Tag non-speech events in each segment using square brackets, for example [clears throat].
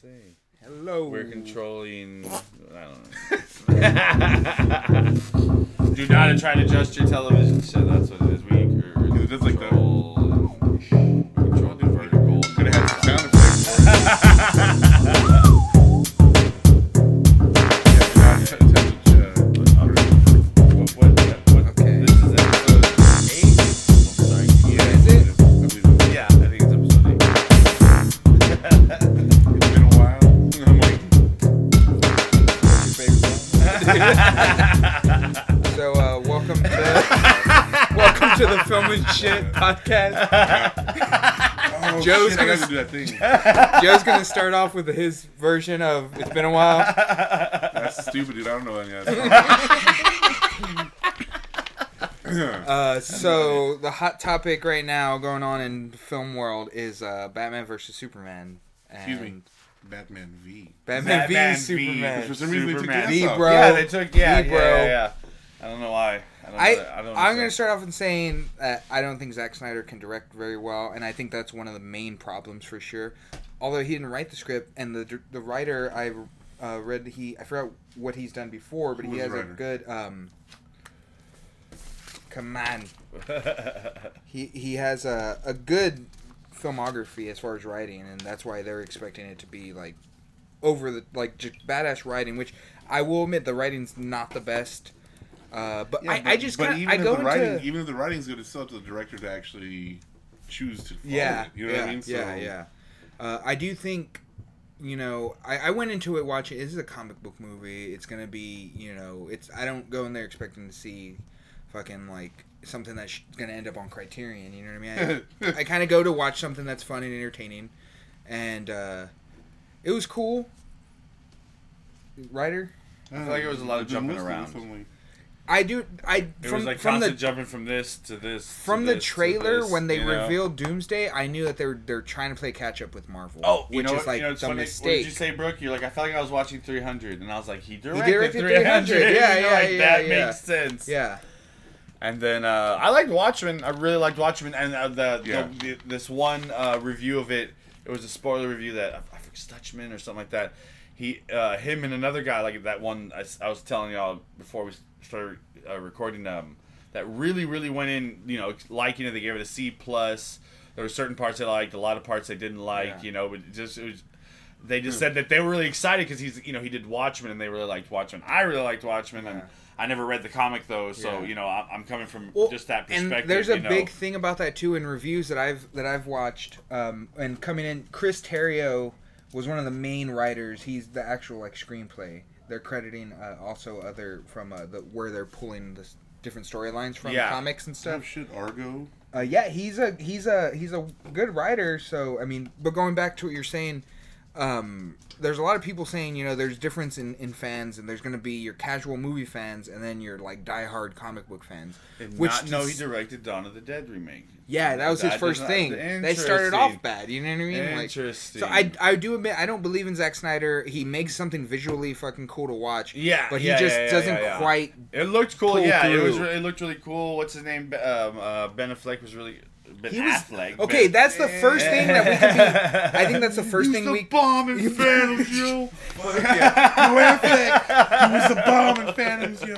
say? Hello. We're controlling. I don't know. [laughs] Do not try to adjust your television set. That's what it is. We are It does like that. Shit podcast. oh, Joe's shit, gonna do that thing. Joe's gonna start off with his version of "It's Been a While." That's stupid, dude. I don't know any of that. [laughs] Uh, so the hot topic right now going on in film world is uh, Batman versus Superman. And Excuse me. Batman V. Batman, Batman v v Superman. For some reason they took Superman. the V, S off. bro. Yeah, they took. Yeah, V, yeah, bro. yeah, yeah. I don't know why. I I, I I'm going to start off in saying that I don't think Zack Snyder can direct very well, and I think that's one of the main problems for sure. Although he didn't write the script, and the the writer I uh, read he I forgot what he's done before, but Who he has a good um. Come on, [laughs] he he has a a good filmography as far as writing, and that's why they're expecting it to be like over the like just badass writing. Which I will admit the writing's not the best. Uh, but, Yeah, I, but- I just but kinda, even I if go the writing, into even if the writing's good, it's still up to the director to actually choose to. Follow yeah, it, you know yeah, what I mean? So, yeah, yeah. Uh, I do think, you know, I, I went into it watching. This is a comic book movie. It's gonna be, you know, it's. I don't go in there expecting to see, fucking like something that's gonna end up on Criterion. You know what I mean? I, [laughs] I kind of go to watch something that's fun and entertaining, and uh, it was cool. Writer, I feel like it was a lot of jumping around. I do. I It from was like from constant the jumping from this to this. to from the this to trailer this, when they you know? revealed Doomsday, I knew that they're they're trying to play catch up with Marvel. Oh, you which know is what? like you know, it's the funny. What mistake. did you say, Brooke? You're like, I felt like I was watching 300, and I was like, he directed, directed 300. 300. Yeah, [laughs] You're yeah, like, yeah, That yeah. makes sense. Yeah. And then uh, I liked Watchmen. I really liked Watchmen, and uh, the, Yeah. the, the this one uh, review of it. It was a spoiler review that I forget Stuckmann or something like that. He, uh, him, and another guy like that one I was telling y'all before we started uh, recording. Um, that really, really went in. You know, liking it. They gave it a C plus. There were certain parts they liked, a lot of parts they didn't like. Yeah. You know, but just it was. They just said that they were really excited because he's, you know, he did Watchmen and they really liked Watchmen. I really liked Watchmen and I never read the comic though, so Yeah. you know, I'm, I'm coming from Well, just that perspective. and there's a you know. big thing about that too in reviews that I've that I've watched. Um, and coming in, Chris Terrio was one of the main writers. He's the actual like screenplay. They're crediting uh, also other from uh, the where they're pulling the s- different storylines from Yeah. comics and Oh stuff. shit, Argo. Uh, yeah, he's a he's a he's a good writer. So I mean, but going back to what you're saying, um, there's a lot of people saying you know there's difference in, in fans, and there's going to be your casual movie fans, and then your like diehard comic book fans. Which not, no, he directed Dawn of the Dead remake. Yeah, that was his first thing. They started off bad. You know what I mean? Like, Interesting. so I, I do admit I don't believe in Zack Snyder. He makes something visually fucking cool to watch. Yeah, but he yeah, just yeah, doesn't yeah, yeah. quite. It looked cool. yeah, it was. through. Re- it looked really cool. What's his name? Um, uh, Ben Affleck was really. Ben He was Affleck. okay. Ben- That's the first thing that we can be. [laughs] I think that's the first He's thing the we. bomb in [laughs] Phantoms, yo. [laughs] He was the bomb in Phantoms, yo.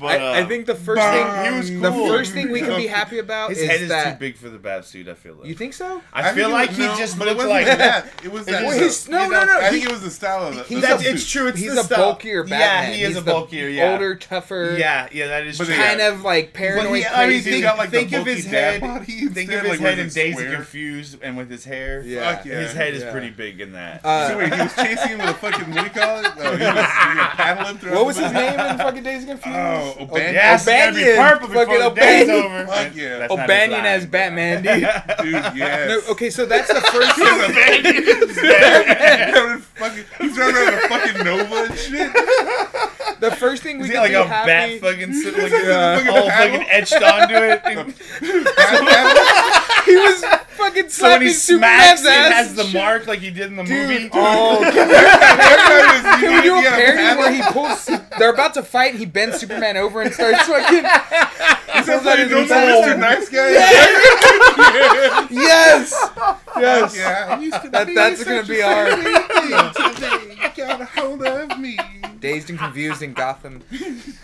But, I, I uh, think the first Bomb. thing He was the first thing we can be happy about his is head is that too big for the bat suit. I feel like. you think so. I, feel like it he no, just but it looked wasn't like that. It was that. just- his- no, no, no, I think he- it was the style of the. he's That's a- suit. it's true. It's He's the a style. bulkier Batman. Yeah, he is He's a bulkier. Yeah. older, tougher. Yeah, yeah, that is But true. yeah. kind of like But paranoid. he, I mean, crazy. Think, got, like, think of his dad head. Body Think of his like, head where in Days of. Confused and with his hair. Yeah. Fuck yeah. His head is Yeah. pretty big in that. Uh, So wait, he was chasing him with a fucking what do you call it? Oh, he was, he was paddling through. what was his name in fucking Dazed and Confused? Oh, O'Bannion. yes, it's O'Bannion. purple Fucking O'Bannion. Fuck yeah. That's not his O'Bannion as Batman, dude. [laughs] Dude, yes. No, okay, so that's the first [laughs] thing. Having [laughs] fucking, he's running around a fucking Nova and shit. The first thing we Is he like be a happy. bat fucking sitting like Yeah. a whole fucking etched onto it? He was fucking dude So when he slapping smacks, Superman's it has the shit. mark like he did in the movie. Dude, oh, [laughs] can we, can we do a parody where he pulls? They're about to fight, and he bends Superman over and starts [laughs] fucking. Is that that like is don't insane. know Mr. Nice Guy? Yes, yes. Yeah, I used to That- that's gonna be our- thing. [laughs] Today got a hold of me. Dazed and confused in Gotham. [laughs]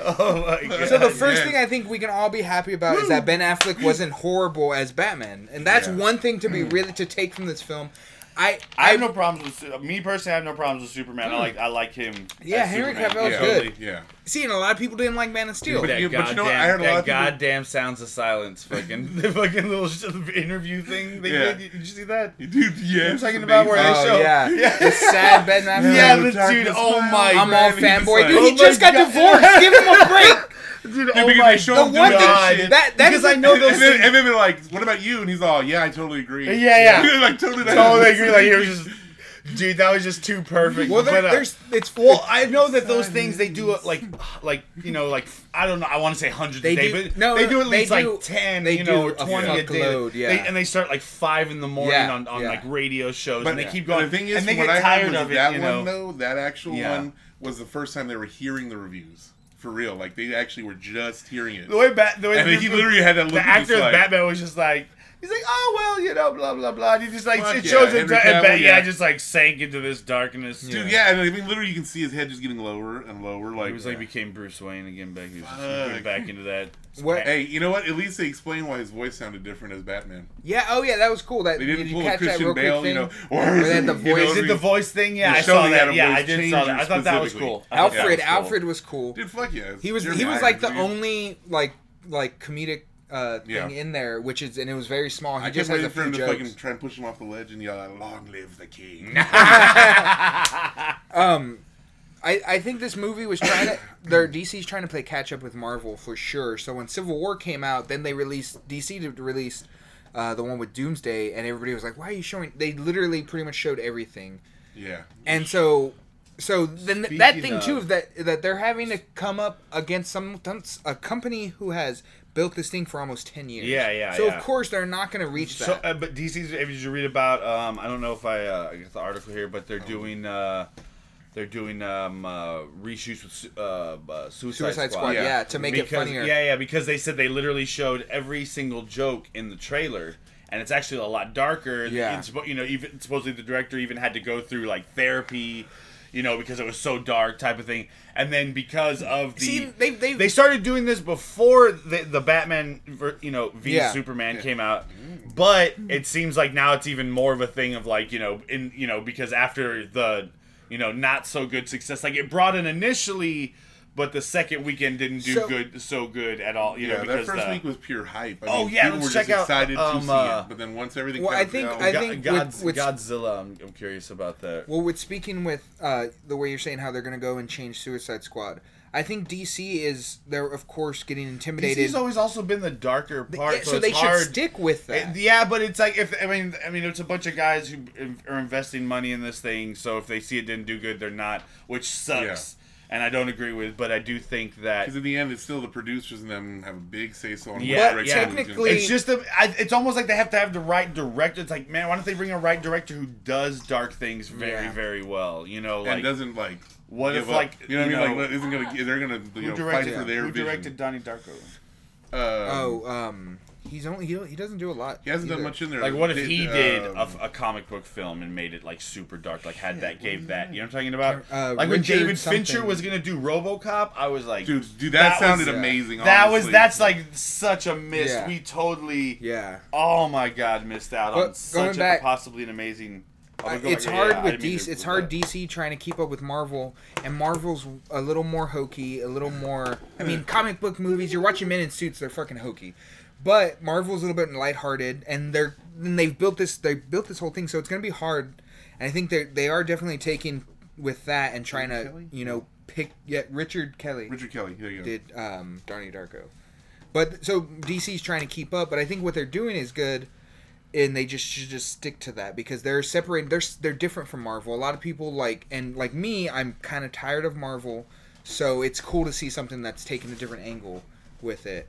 Oh my god. So the first Yeah. thing I think we can all be happy about is that Ben Affleck wasn't horrible as Batman, and that's Yeah. one thing to be mm. really to take from this film. I I have no problems with me personally. I have no problems with Superman. I hmm. like I like him. Yeah, as Henry Superman. Cavill's yeah. good. Yeah. see, and a lot of people didn't like Man of Steel. But That you- but you know what? I goddamn, heard a lot that of people- goddamn sounds of silence, fucking [laughs] the fucking little sh- interview thing they Yeah. did. Did you see that? Dude, yeah. I'm talking about where amazing. they oh show- yeah, [laughs] Yeah. the sad Ben Affleck. Yeah, the the darkness dude. Oh fell. my! I'm all fanboy, dude. Oh he my just got God. divorced. [laughs] Give him a break. Dude, Dude, oh because my they show the him one doing thing- that that- that because is I a- know and, those and then, and then they're like, "What about you?" And he's all, "Yeah, I totally agree." Yeah, yeah. like totally. totally agree. Like he was just, dude, that was just too perfect. Well, there, uh, there's it's Well, I know that those things they do it like, like you know, like I don't know. I want to say hundreds They a day, do- but no, they do at they least do- like ten, they you know, do or a twenty a day. fuckload, yeah. They, and they start like five in the morning Yeah, on, on yeah. like radio shows, But and they yeah. keep going. The thing is, and they get what I heard tired was of it. that you one though, that actual Yeah. one was the first time they were hearing the reviews for real. Like they actually were just hearing it. the way Bat, the way And then he literally had that look. the actor of like, Batman was just like. He's like, oh well, you know, blah blah blah. And he just like Fuck it yeah, shows him, Henry and Cavill, yeah, yeah. just like sank into this darkness. Dude, yeah, and I mean, literally, you can see his head just getting lower and lower. Like, He was like became Bruce Wayne again. Back, he was just Fuck. back into that. [laughs] What- hey, you know what? At least they explained why his voice sounded different as Batman. yeah. Oh yeah, that was cool. That They did didn't you pull a catch that Christian real quick Bale, thing? you know, [laughs] Where they had the [laughs] you know, voice- Is it the voice thing? Yeah, I showed saw he had that. Yeah, voice I did saw that. I thought that was specifically. cool. I thought that Alfred. was cool. Alfred was cool. Dude, fuck yeah. He was he was like the only like like comedic uh thing Yeah. in there, which is and it was very small. He I just has a few jokes. fucking try and push him off the ledge and yell, "Long live the king!" [laughs] Um, I I think this movie was trying to [coughs] their DC's trying to play catch up with Marvel for sure. So when Civil War came out, then they released DC to release uh, the one with Doomsday, and everybody was like, "Why are you showing?" They literally pretty much showed everything, yeah, and so. So then th- that thing too of- is that that they're having to come up against some a company who has built this thing for almost ten years. Yeah, yeah, So yeah. of course they're not going to reach that. So, uh, but DC's. If you read about, um, I don't know if I, uh, I got the article here, but they're doing, uh, they're doing um, uh, reshoots with Su- uh, uh, Suicide, Suicide Squad, Yeah. yeah, to make because, it funnier. Yeah, yeah, because they said they literally showed every single joke in the trailer, and it's actually a lot darker. Yeah. It's, you know, even supposedly the director even had to go through like therapy, you know, because it was so dark, type of thing. And then because of the See, they they they started doing this before the, the Batman, you know, v Yeah. Superman came out, but it seems like now it's even more of a thing of like you know, in you know, because after the you know not so good success, like it brought in initially, but the second weekend didn't do So- good so good at all, you yeah. know, that because first the, week was pure hype. I Oh, mean, yeah, people let's were check just out, excited um, to see uh, it. But then once everything, Well, kind I of think- fell- I think God's, with- with- Godzilla. I'm, I'm curious about that. Well, with speaking with uh, the way you're saying how they're going to go and change Suicide Squad, I think DC is they're of course getting intimidated. DC's always also been the darker part, Yeah, so, so they it's hard. should stick with that. It- yeah, but it's like if I mean, I mean, it's a bunch of guys who are investing money in this thing. So if they see it didn't do good, they're not, which sucks. And I don't agree with, but I do think that Because in the end, it's still the producers and them have a big say so on Yeah, what yeah. direction it's Technically- it's just a, I, it's almost like they have to have the right director. It's like, man, why don't they bring a right director who does dark things very, Yeah. very well? You know, and like doesn't like. What if, up. like, you know what I mean? know- Like, isn't gonna they're gonna you who know fight directed for their who vision. directed Donnie Darko? Um, oh, um, he's only he, he doesn't do a lot. he hasn't done much in there. Like, what if he did um, a, a comic book film and made it like super dark? Like, had that gave that? You know what I'm talking about? Uh, like when Richard David Fincher was gonna do RoboCop, I was like, Dude, dude, that, That sounded was- amazing. that was that's like such a miss. Yeah. We totally, Yeah, oh my god, missed out But on such going a, possibly an amazing. oh, Uh, go it's back- hard yeah, with DC. It's hard that. DC trying to keep up with Marvel, and Marvel's a little more hokey, a little more. I mean, [laughs] comic book movies. You're watching Men in Suits; they're fucking hokey, but Marvel's a little bit lighthearted, and they're and they've built this. They built this whole thing, so it's gonna be hard. And I think they they are definitely taking with that and trying to Kelly? you know pick. Yeah, Richard Kelly Richard Kelly. There you go. did um, Donnie Darko. But so DC's trying to keep up, but I think what they're doing is good, and they just should just stick to that because they're separated. They're they're different from Marvel. A lot of people like and like me, I'm kind of tired of Marvel, so it's cool to see something that's taking a different angle with it.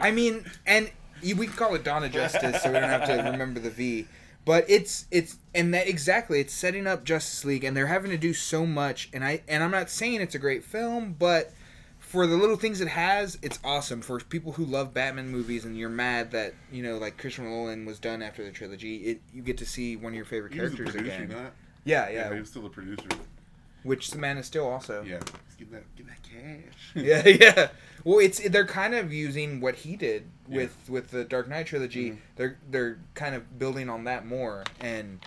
I mean, and we can call it Donna Justice, so we don't have to remember the V. But it's it's and that exactly it's setting up Justice League, and they're having to do so much. And I and I'm not saying it's a great film, but for the little things it has, it's awesome. For people who love Batman movies, and you're mad that you know like Christopher Nolan was done after the trilogy, it you get to see one of your favorite He characters again. not? Yeah, Yeah, yeah. he was still a producer. Which the Man is still also. Yeah, Let's get that, get that cash. [laughs] yeah, yeah. Well, it's they're kind of using what he did Yeah. with with the Dark Knight trilogy. Mhm. They're they're kind of building on that more, and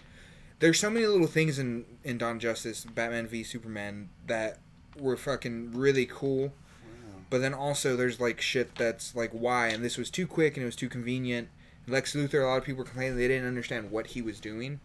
there's so many little things in in Dawn Justice, Batman v Superman that were fucking really cool. Wow. But then also there's like shit that's like why, and this was too quick and it was too convenient. Lex Luthor, a lot of people were complaining they didn't understand what he was doing.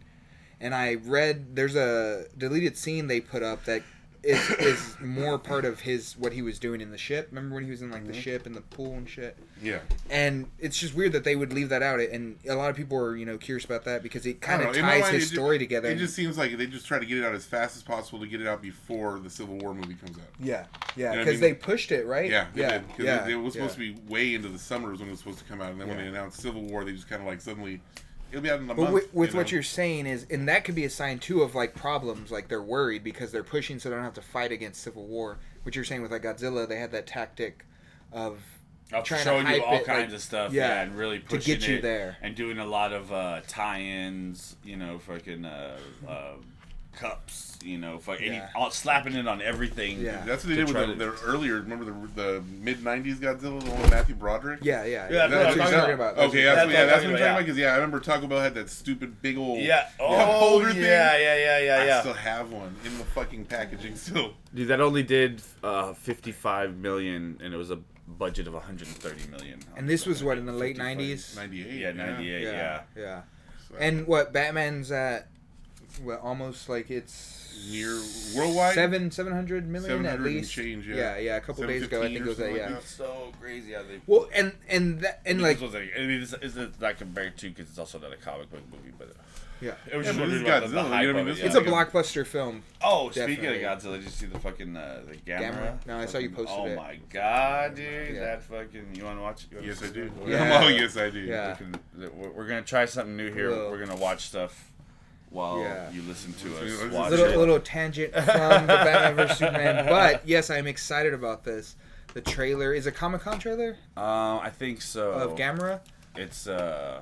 And I read there's a deleted scene they put up that is is more part of his what he was doing in the ship. Remember when he was in like the Mhm. ship and the pool and shit? Yeah. And it's just weird that they would leave that out. And a lot of people are you know curious about that because it kind of know. In my ties mind, his story together. It just seems like they just try to get it out as fast as possible to get it out before the Civil War movie comes out. yeah, yeah, You know I because mean? they pushed it right. Yeah, they yeah, did. yeah. it, it was supposed yeah. to be way into the summer is when it was supposed to come out, and then when they announced Civil War, they just kind of like suddenly it'll be out in a But month. with, with you what know? you're saying is, and that could be a sign too of like problems, like they're worried because they're pushing so they don't have to fight against civil war. What you're saying with like Godzilla, they had that tactic of Of trying to showing you all it, kinds like- of stuff, yeah, yeah, and really to pushing get you it there. and doing a lot of uh, tie-ins, you know, fucking uh, uh, cups, you know, fucking Yeah. all, slapping it on everything. Yeah. That's what they did with try the, to- their earlier. Remember the the mid '90s Godzilla, the one with Matthew Broderick. Yeah, yeah, Yeah, That's that's what what you're I'm talking talking about. Okay, That's that's, what yeah, I'm that's talking what I'm talking about, about. Because yeah, I remember Taco Bell had that stupid big old Yeah. cup Oh, holder yeah, thing. yeah, yeah, yeah, yeah. I yeah. still have one in the fucking packaging still. Dude, that only did uh, 55 million, and it was a budget of 130 million. And this was what in the late '90s. '98. Yeah, 98. Yeah. yeah, yeah. So, And what Batman's at? Well, almost like it's near worldwide seven seven hundred million 700 at least. change, yeah. yeah, yeah. A couple days ago, I think it was that. something Yeah. like It's so crazy how they. Well, and and that and like this was like, I mean, it's, it's not compared to because it's also not a comic book movie, but yeah. it was Yeah, just but wondering this is about the, the you hype know I mean? it, yeah. It's a like blockbuster film. Oh, speaking of Godzilla, did you see the fucking uh, the Gamera? Gamera? No, I saw you Fucking- posted oh it. my god, dude, Yeah. that fucking. You want to watch? You wanna Yes, I do. Yeah. [laughs] Oh, yes, I do. Yeah. We can- We're, we're gonna try something new here. We're gonna watch stuff while Yeah. you listen to us is- watch little, it. little tangent from the Batman vs Superman, [laughs] but yes, I'm excited about this. The trailer is a Comic Con trailer Um, I think so. of Gamera, It's uh.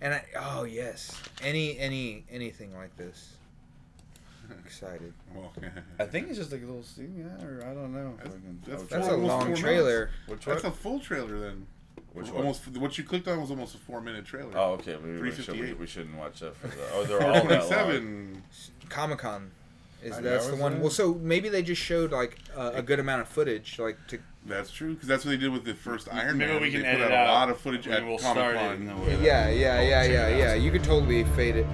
and I oh yes, any any anything like this. Excited. Well, [laughs] I think it's just like a little scene, yeah, or I don't know. That's- that's That's a long trailer. Which that's a full trailer then. Which one? almost what you clicked on was almost a four minute trailer. Oh, okay. Maybe we, should, we, we shouldn't watch that for the. Oh, they're [laughs] all that long. 427. Comic Con. Is I that's the one? Well, so maybe they just showed like uh, a good amount of footage, like to That's true because that's what they did with the first Iron Maybe Man. we can they edit put out out. a lot of footage at we'll Comic start it and Con. yeah, yeah, yeah, yeah, yeah. You could totally fade it.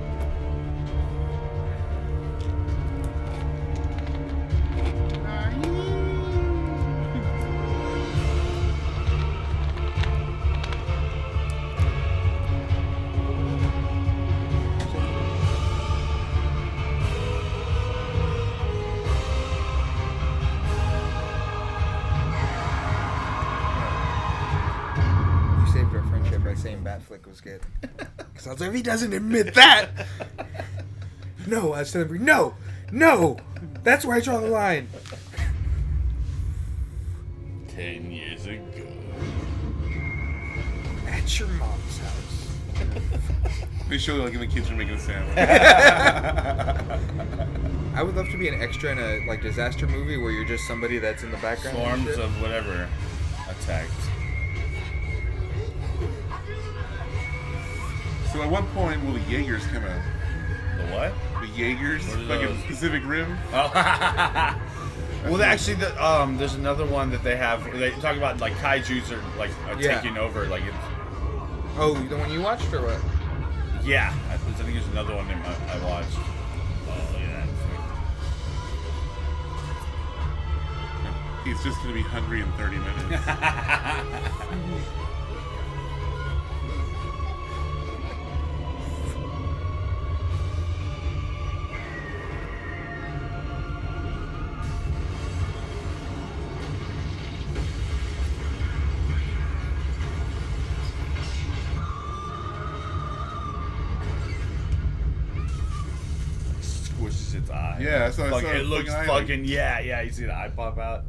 Was like, if he doesn't admit that, no, I was telling him, no, no, that's where I draw the line. Ten years ago. At your mom's house. They show you like in the kitchen making a sandwich. [laughs] I would love to be an extra in a like disaster movie where you're just somebody that's in the background. and Swarms of whatever attacked. So at what point will the Jaegers come out? The what? The Jaegers, What are like in those? Pacific Rim. Oh. [laughs] well, actually, the, um, there's another one that they have. They talk about like kaiju's are like are Yeah. taking over. Like, it's, Oh, the one you watched or what? yeah, I, I think there's another one that I, I watched. Oh yeah. He's just gonna be hungry in 30 minutes. [laughs] eye. Yeah, that's what I Fuck, saw. it looks Fucking fucking yeah, yeah. You see the eye pop out.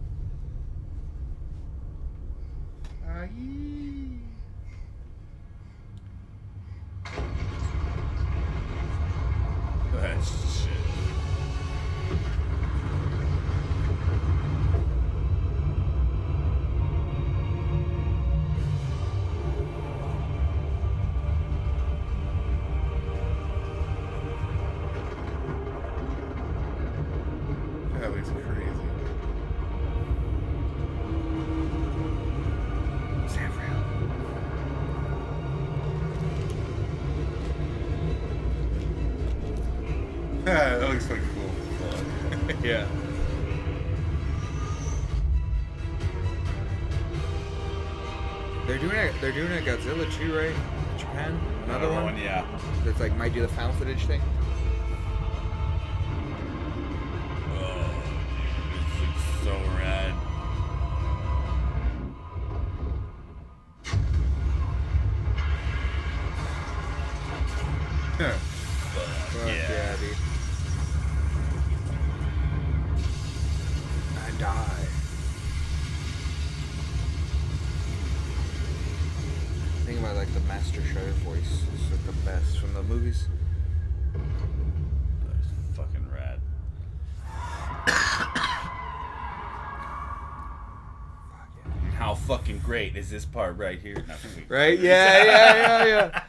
Great is this part right here? No, Right? Yeah, yeah, yeah, yeah.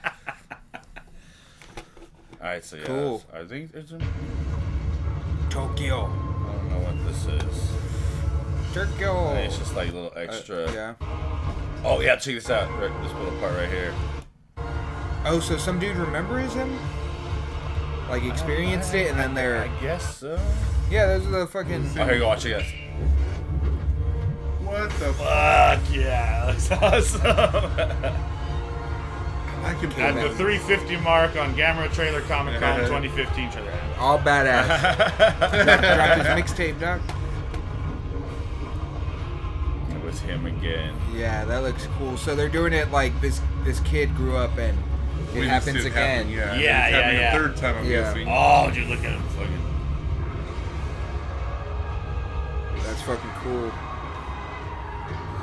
[laughs] All right, so yeah, Cool. I think it's. A, Tokyo. I don't know what this is. Tokyo. It's just like a little Uh, extra. yeah. Oh yeah, check this out. Right, this little part right here. Oh, so some dude remembers him? Like experienced it, and then they're I guess so. yeah, those are the fucking. Oh, here you go. Watch it, guys. What the fuck? Fuck yeah, [laughs] that's awesome. I can At the 350 mark on Gamera Trailer Comic Con uh-huh. 2015 trailer. All badass. [laughs] Dropped his mixtape, dog. it was him again. Yeah, that looks cool. So they're doing it like this. This kid grew up and it Witnessed happens it again. happen, Yeah, Yeah, It's yeah, happening yeah. A third time, I'm Yeah. guessing. Oh, dude, look at him fucking. That's fucking cool.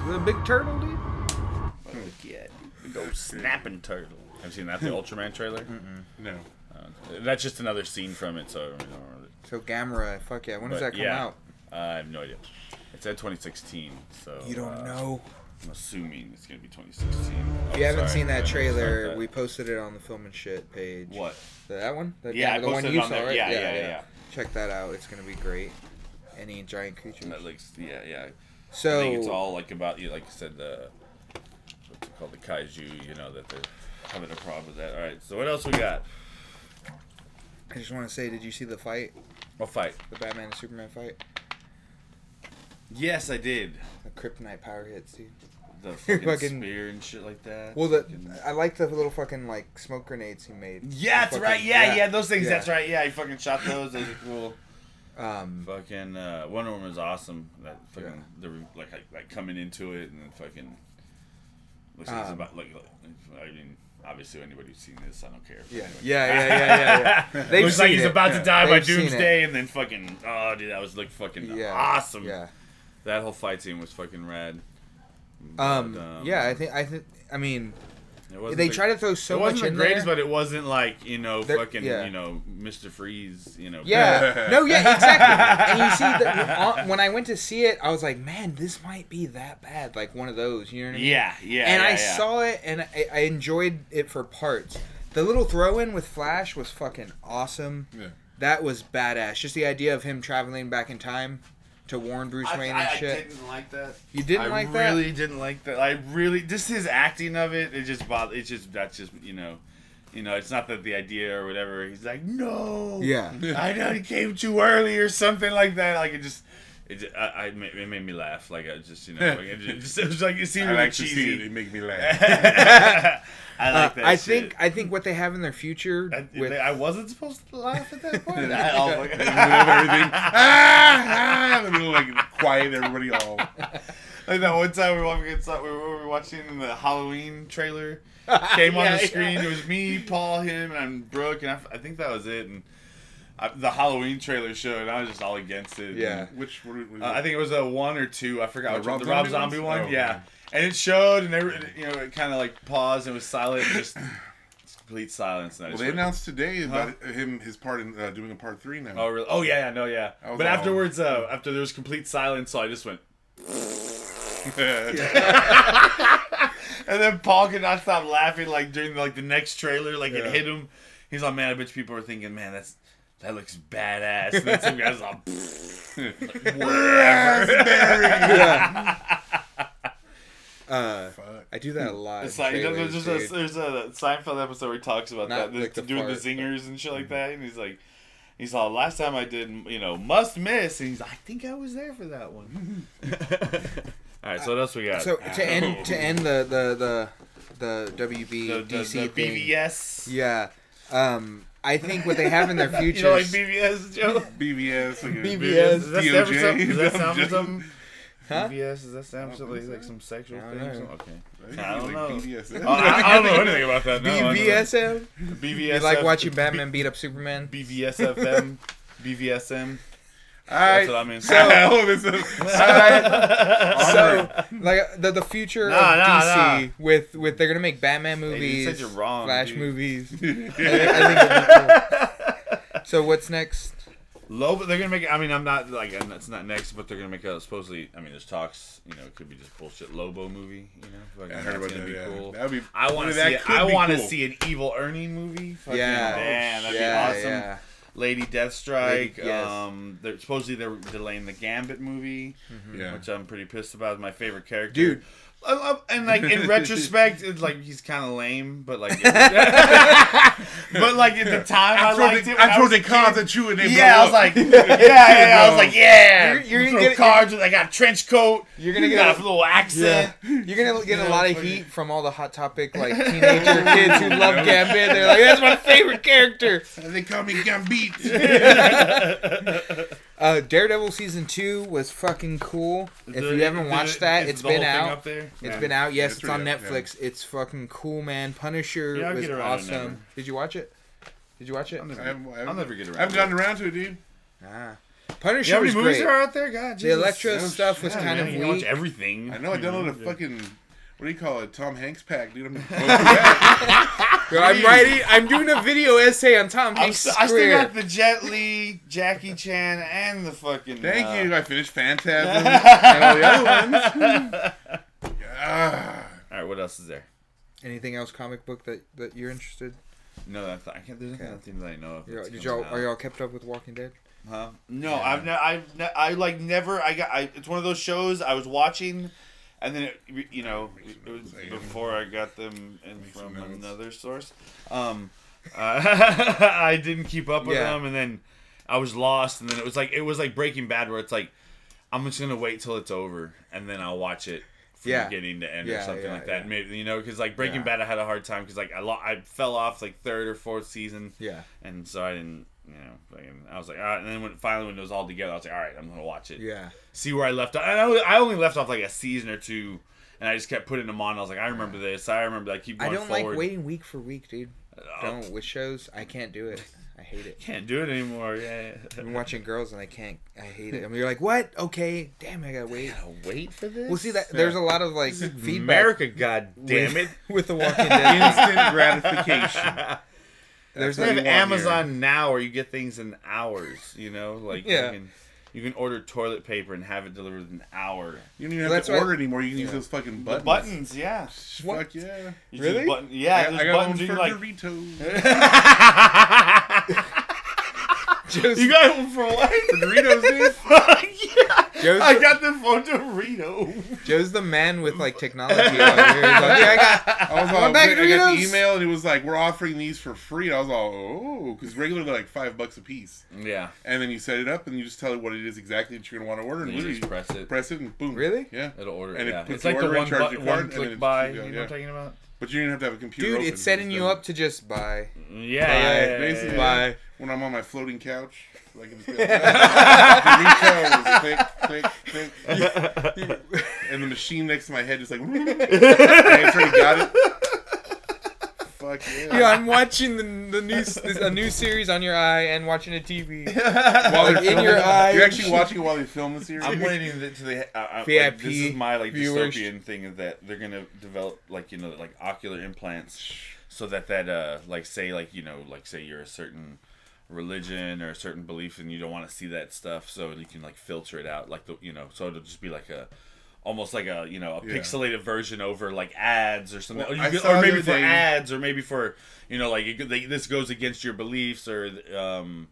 The big turtle, dude. Fuck yeah, dude. Big old snapping turtle. Have you seen that, the Ultraman trailer? No. Uh, that's just another scene from it, so I don't really. So Gamera, fuck yeah. When does that come yeah. out? Uh, I have no idea. It said 2016, so. You don't uh, know. I'm assuming it's gonna be 2016. If you haven't sorry, seen that trailer, that. we posted it on the film and shit page. What? That one? The, Yeah, I the one posted you on saw, there. right? Yeah, yeah, yeah, yeah. Check that out. It's gonna be great. Any giant creature. That looks, yeah, yeah. So I think it's all like about you, like you said, the what's it called, the kaiju. You know that they're having a problem with that. All right, so what else we got? I just want to say, did you see the fight, What fight? the Batman and Superman fight? Yes, I did. The kryptonite power hits, dude. The [laughs] fucking, Fucking- spear and shit like that. Well, the Fucking- I like the little fucking like smoke grenades he made. yeah, that's Fucking- right. Yeah, yeah, those things. yeah. That's right. Yeah, he fucking shot those. Those are cool. Um, Fucking uh, Wonder Woman was awesome. That fucking Yeah. the like like, like coming into it and then fucking looks like it's Um, about like, like I mean obviously anybody who's seen this I don't care. yeah, Anyway. yeah, yeah, yeah, [laughs] yeah, yeah. Looks like he's it. about to die by They've seen Doomsday and then fucking oh dude that was like fucking yeah, awesome. Yeah. That whole fight scene was fucking rad. Um, But, yeah, I think I think I mean they the- try to throw so it wasn't much the in greatest, there. but it wasn't like you know They're- fucking yeah. you know Mr. Freeze you know Yeah. [laughs] No, yeah, exactly. and you see that uh, when I went to see it, I was like, man, this might be that bad. Like one of those, you know what I mean? yeah yeah and yeah, I yeah. saw it and I, I enjoyed it for parts. The little throw in with Flash was fucking awesome. Yeah. That was badass. Just the idea of him traveling back in time to warn Bruce I, Wayne I, and I shit. didn't like that. You didn't I like that? really didn't like that. I really just his acting of it. It just bothered. It's just that's just you know, you know. It's not that the idea or whatever. He's like, no. Yeah. I know he came too early or something like that. Like it just. It, I, I, it made me laugh. Like I just, you know, [laughs] like, it, just, it was like it seemed I really like to see it. cheesy. It make me laugh. [laughs] I like [laughs] that. Uh, I shit. think I think what they have in their future I, with I wasn't supposed to laugh at that point. I, oh, my in the middle of everything. Ah, ah, in the like quiet, everybody all. Like that one time we were watching, we were, we were watching the Halloween trailer. Came on Yeah, the yeah. screen. It was me, Paul, him, and Brooke, and I, I think that was it. And I, the Halloween trailer showed, and I was just all against it. Yeah. And, Which what, what, uh, I think it was a one or two. I forgot. The which one, Rob the Rob Zombie Zombie ones? one. Oh, yeah. okay. And it showed, and every, you know, it kind of like paused and was silent, and just complete silence. And well, they went, announced today about him his part in uh, doing a part three now. Oh really? Oh yeah, yeah, no, yeah. But all- afterwards, uh, after there was complete silence, so I just went. [laughs] And then Paul could not stop laughing like during like the next trailer, like Yeah. it hit him. He's like, man, I bet people are thinking, man, that's that looks badass. And then some guys like, [laughs] yeah. [laughs] Uh, Fuck. I do that a lot. It's like trailers, there's, there's, a, there's a Seinfeld episode where he talks about Not that, like the doing fart, the zingers and shit like that, and he's like, he's all last time I did, you know, must miss, and he's like, I think I was there for that one. [laughs] All right, so what else we got? So to end to end the the the the WB the, the, DC the thing. BVS. Yeah. Um, I think what they have in their future. You know, like futures. BVS, Joe. BBS. like, BBS. Does that stand for DOJ? something? Does that I'm sound for just- something? Huh? BVS, does that stand for I don't something think like so. some sexual I don't thing? or know. something? Okay. I think I don't it's know. like BBS. Oh, I, I don't know anything about that. No, I don't know. BBSM. BVS. You like watching Batman beat up Superman? BVSFM. BVSM. All right. That's what I mean. So, [laughs] is, so [laughs] like the the future Nah, of nah, DC with with they're gonna make Batman Hey, you movies, you're wrong, Flash dude. movies. [laughs] I think, I think cool. So what's next? Lobo, they're gonna make. I mean, I'm not like, it's not next, but they're gonna make a supposedly. I mean, there's talks. You know, it could be just bullshit Lobo movie. You know, like, I heard that's about that. be Yeah. cool. That'd be. I want to see. I want to cool. see an evil Ernie movie. Fucking Yeah. damn, that'd yeah, be awesome. Yeah. Lady Deathstrike. Lady- yes. Um, they're supposedly they're delaying the Gambit movie, Yeah. which I'm pretty pissed about. It's my favorite character, Dude. I love- and like in retrospect, it's like he's kind of lame, but like, [laughs] but like at the time, I, I liked the, it. when I throw was the cards kid. at you and they Yeah, I was like, [laughs] yeah, yeah, yeah. I was like, yeah. You're- you're gonna get- cards. I got a trench coat. You're gonna You get got a- a little accent. You're gonna get a lot of fucking- heat from all the hot topic like teenager kids who love [laughs] Gambit. They're like, that's my favorite character. they call me Gambit. Uh, Daredevil season two was fucking cool. If The- you haven't the- watched that, is it's the been out. Up there? It's Yeah. been out. Yes, it's it's on really out, yeah. Netflix. It's fucking cool, man. Punisher Yeah, I'll was get around to it never. awesome. Did you watch it? Did you watch it? I'll never, I haven't- I I'll never get around. I haven't gotten around to it, dude. Ah, You Punisher know how many was movies great. are out there? God, The Jesus. Electro Oh, stuff was shit, kind Man, of you watch everything. I know I downloaded a Yeah. fucking. What do you call it? Tom Hanks pack, dude. I'm [laughs] Bro, I'm writing. I'm doing a video essay on Tom I'm Hanks' st- I still career. got the Jet Li, Jackie Chan, and the fucking. Thank uh, you. I finished Phantasm [laughs] and all the other ones. [laughs] Ah. All right, what else is there? Anything else comic book that, that you're interested? No, that I can't. There's Okay. nothing that I know of. You did y'all out. are y'all kept up with Walking Dead? Huh? No, Yeah. I've ne- I've ne- I like never. I got. I, it's one of those shows I was watching, and then it, you know it was before I got them in from another source. Um, uh, [laughs] I didn't keep up with Yeah. them, and then I was lost, and then it was like it was like Breaking Bad, where it's like I'm just gonna wait till it's over, and then I'll watch it. From Yeah. beginning to end or something yeah, like that. yeah. Maybe you know, because like Breaking Yeah. Bad, I had a hard time because like I lo- I fell off like third or fourth season, Yeah. and so I didn't, you know, fucking, I was like, all right. And then when finally when it was all together, I was like, all right, I'm gonna watch it, Yeah. see where I left off. And I only, I only left off like a season or two, and I just kept putting them on. I was like, I remember this, I remember. I keep I don't forward. like waiting week for week, dude. Oh, Don't with shows. I can't do it. I hate it. can't do it anymore. Yeah, [laughs] I'm watching girls and I can't. I hate it. I mean, you're like, what? Okay, damn, I gotta wait. gotta wait for this. Well, see that there's a lot of like feedback America, god damn it. [laughs] with, with the Walking [laughs] Dead. Instant gratification. There's They what have you want Amazon now where you get things in hours. You know, like Yeah. you can you can order toilet paper and have it delivered in an hour. You don't even have to why- order anymore. You can use those fucking The buttons. buttons, yeah. What? Fuck yeah. You Really? just Button, yeah, I, there's I got one buttons for you like. Doritos. [laughs] [laughs] [laughs] Joe's, you got one for what? For Doritos, dude. Fuck yeah! Joe's, I got them for Dorito. Joe's the man with like technology. out here. Like, yeah, I got. I was all, Want bag I got the email and it was like, we're offering these for free. I was all, oh, because regularly they're like five bucks a piece. Yeah. And then you set it up and you just tell it what it is exactly that you're gonna want to order, and Then you literally just press it. press it and boom. Really? Yeah. It'll order. And it puts It's the like the order one, bu- one click buy. just- You yeah, know what I'm talking about? But you didn't have to have a computer. Dude, open, it's setting you up to just buy. Yeah. Buy, yeah, yeah, basically, yeah, yeah. Buy. when I'm on my floating couch. Like it's [laughs] Doritos, click, click, click, [laughs] and the machine next to my head just like, [laughs] and it's already got it. Fuck Fuck Yeah, yeah. I'm watching the the new s- a new series on your eye and watching a TV. [laughs] While Like, they're in your it. eye You're actually watching it while they film the series. I'm waiting [laughs] to, to the uh, uh, like, this is my like viewers. dystopian thing is that they're gonna develop like you know like ocular implants so that that uh like say like you know like say you're a certain religion or a certain belief and you don't want to see that stuff so you can like filter it out like the you know so it'll just be like a almost like a you know a Yeah. pixelated version over like ads or something Well, or, could- or maybe for day- ads or maybe for you know like it, they, this goes against your beliefs or um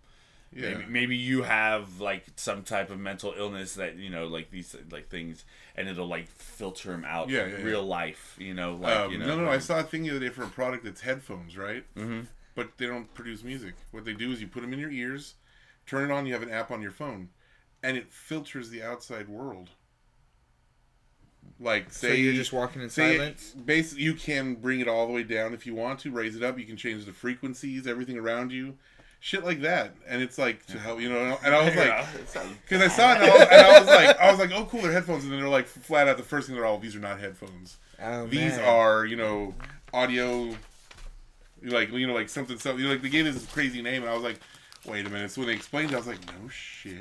Yeah. Maybe, maybe you have like some type of mental illness that you know, like these like things, and it'll like filter them out. Yeah, in yeah, real life. You know, like Um, you know. no, no, I like- saw a thing the other day for a product that's headphones, right? Mm-hmm. But they don't produce music. What they do is you put them in your ears, turn it on. You have an app on your phone, and it filters the outside world. Like, So say you're just walking in silence. Basically, you can bring it all the way down if you want to. Raise it up. You can change the frequencies, everything around you, shit like that. And it's like to help you know. And I was [laughs] like, Yeah, it sounds- because I saw it and I, was, and I was like, I was like, oh, cool, they're headphones. And then they're like, flat out, the first thing they're all, these are not headphones. Oh, These man. are, you know, audio, like, you know, like something, something. You know, like they gave this crazy name, and I was like, wait a minute. So when they explained it, I was like, no shit.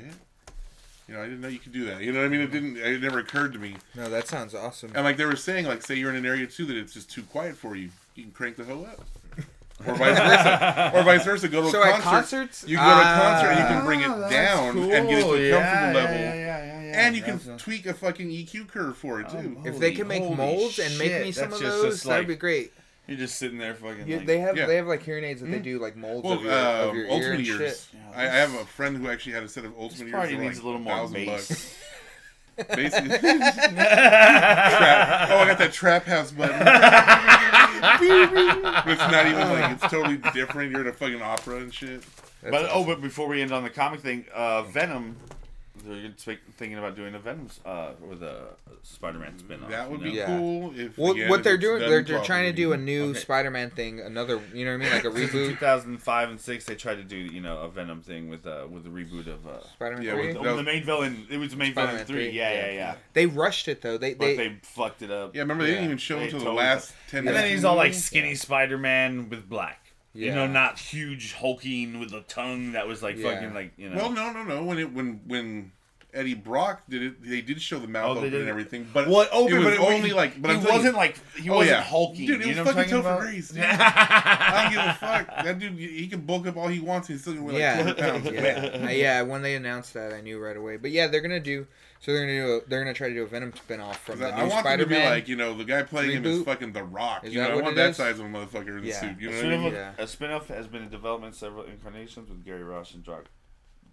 You know, I didn't know you could do that. You know what I mean? It didn't. It never occurred to me. No, that sounds awesome. And like they were saying, like say you're in an area too that it's just too quiet for you, you can crank the hoe up. Or vice versa. [laughs] or vice versa. Go to So a at concert. concerts, you go to a Ah. concert and you can bring it Oh, that's down and get it to a cool. comfortable Yeah, level. yeah, yeah, yeah, yeah, And you can That's a- tweak a fucking EQ curve for it too. Oh, if they can make holy molds and make me some of those, just that'd be great. You're just sitting there fucking. Yeah, like, they have Yeah. they have like hearing aids that they do like molds Well, of your, uh, of your ear Ultimate and Ears. shit. Yeah, I, I have a friend who actually had a set of Ultimate This Ears. party for needs like a little more 1,000 bass. bucks. [laughs] Basically, [laughs] trap. Oh, I got that trap house button. [laughs] but it's not even like it's totally different. You're in a fucking opera and shit. That's But oh, but before we end on the comic thing, uh, Venom. They're speak- thinking about doing a Venom uh, with a Spider-Man spin-off. That would you be? Yeah. cool. If Well, again, what they're doing, they're, they're trying to do a new Okay. Spider-Man thing, another, you know what I mean, like a [laughs] Since reboot. 2005 and six, they tried to do you know a Venom thing with uh with the reboot of uh Spider-Man Yeah, three. with That the main villain. It was the main Spider-Man villain three. three, Yeah, yeah. yeah, yeah. They rushed it though. They But they, they fucked it up. Yeah, remember they Yeah. didn't even show They until the last ten and minutes. then he's all like skinny Spider-Man with black. You know, not huge hulking with a tongue that was like Yeah. fucking like you know. Well, no, no, no. When it when when Eddie Brock did it, they did show the mouth Oh, open and everything. But Well, open, it was but it, only like. But he wasn't you, like he Oh, wasn't yeah. hulking. Dude, it you was know fucking talking Topher about? Grace, dude. [laughs] I don't give a fuck. That dude, he can bulk up all he wants. He's still gonna weigh like yeah, 200 pounds. [laughs] yeah, yeah. When they announced that, I knew right away. But yeah, they're gonna do. So they're gonna do. A, they're gonna try to do a Venom spin-off from 'Cause the I, I new want them to be Spider-Man. like, you know, the guy playing him is fucking The Rock. Is you that know, I want it that is? size of a motherfucker in the suit. You A know what I spin-off, mean? Yeah. a spin-off has been in development several incarnations with Gary Ross and Josh.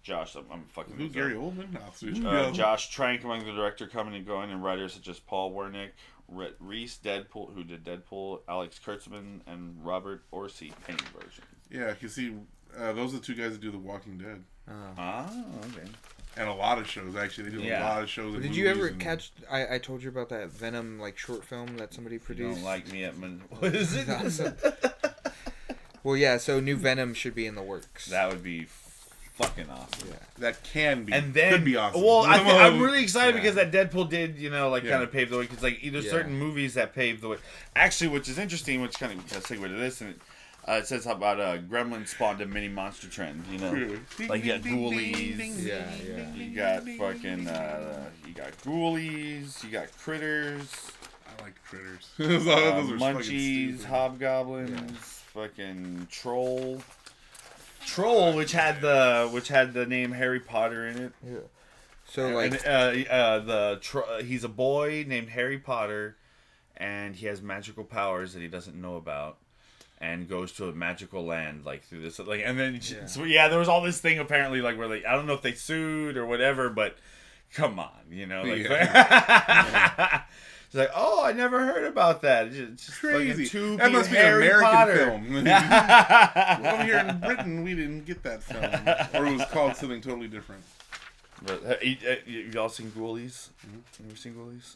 Josh, I'm, I'm fucking Who, this Gary. Oldman? No. Uh, Josh Trank among the director coming and going, and writers such as Paul Wernick, Rhett Reese, Deadpool, who did Deadpool, Alex Kurtzman, and Robert Orci paint version. Yeah, you see, uh, those are the two guys that do The Walking Dead. Oh. Ah, okay. And a lot of shows, actually. They do Yeah. a lot of shows. and Did you ever and- catch? I, I told you about that Venom like short film that somebody You produced. don't like me at Man- [laughs] What is it? [laughs] Awesome. Well, yeah. So new Venom should be in the works. that would be fucking awesome. yeah. That can be. And then, could be awesome. well, I [laughs] th- I'm really excited Yeah. because that Deadpool did, you know, like Yeah. kind of pave the way. Because like either Yeah. certain movies that paved the way. Actually, which is interesting, which kind of kind of segue to this, and uh, it says about uh, Gremlin spawned a mini monster trend. You know, like you got Ghoulies. Yeah, yeah. You got fucking, uh, you got Ghoulies, you got Critters, I like critters. [laughs] those, uh, those are Munchies, stupid. Hobgoblins, fucking Troll. Troll, which had the which had the name Harry Potter in it. Yeah. So like, and, uh, uh, the tr- uh, he's a boy named Harry Potter, and he has magical powers that he doesn't know about, and goes to a magical land like through this like and then Yeah. so yeah there was all this thing apparently like where like I don't know if they sued or whatever but come on you know like it's [laughs] like oh I never heard about that it's just, Crazy. That must be an American Potter. film. [laughs] well, here in Britain, we didn't get that film, or it was called something totally different. But uh, you, uh, you- y'all seen Ghoulies? You ever seen Ghoulies?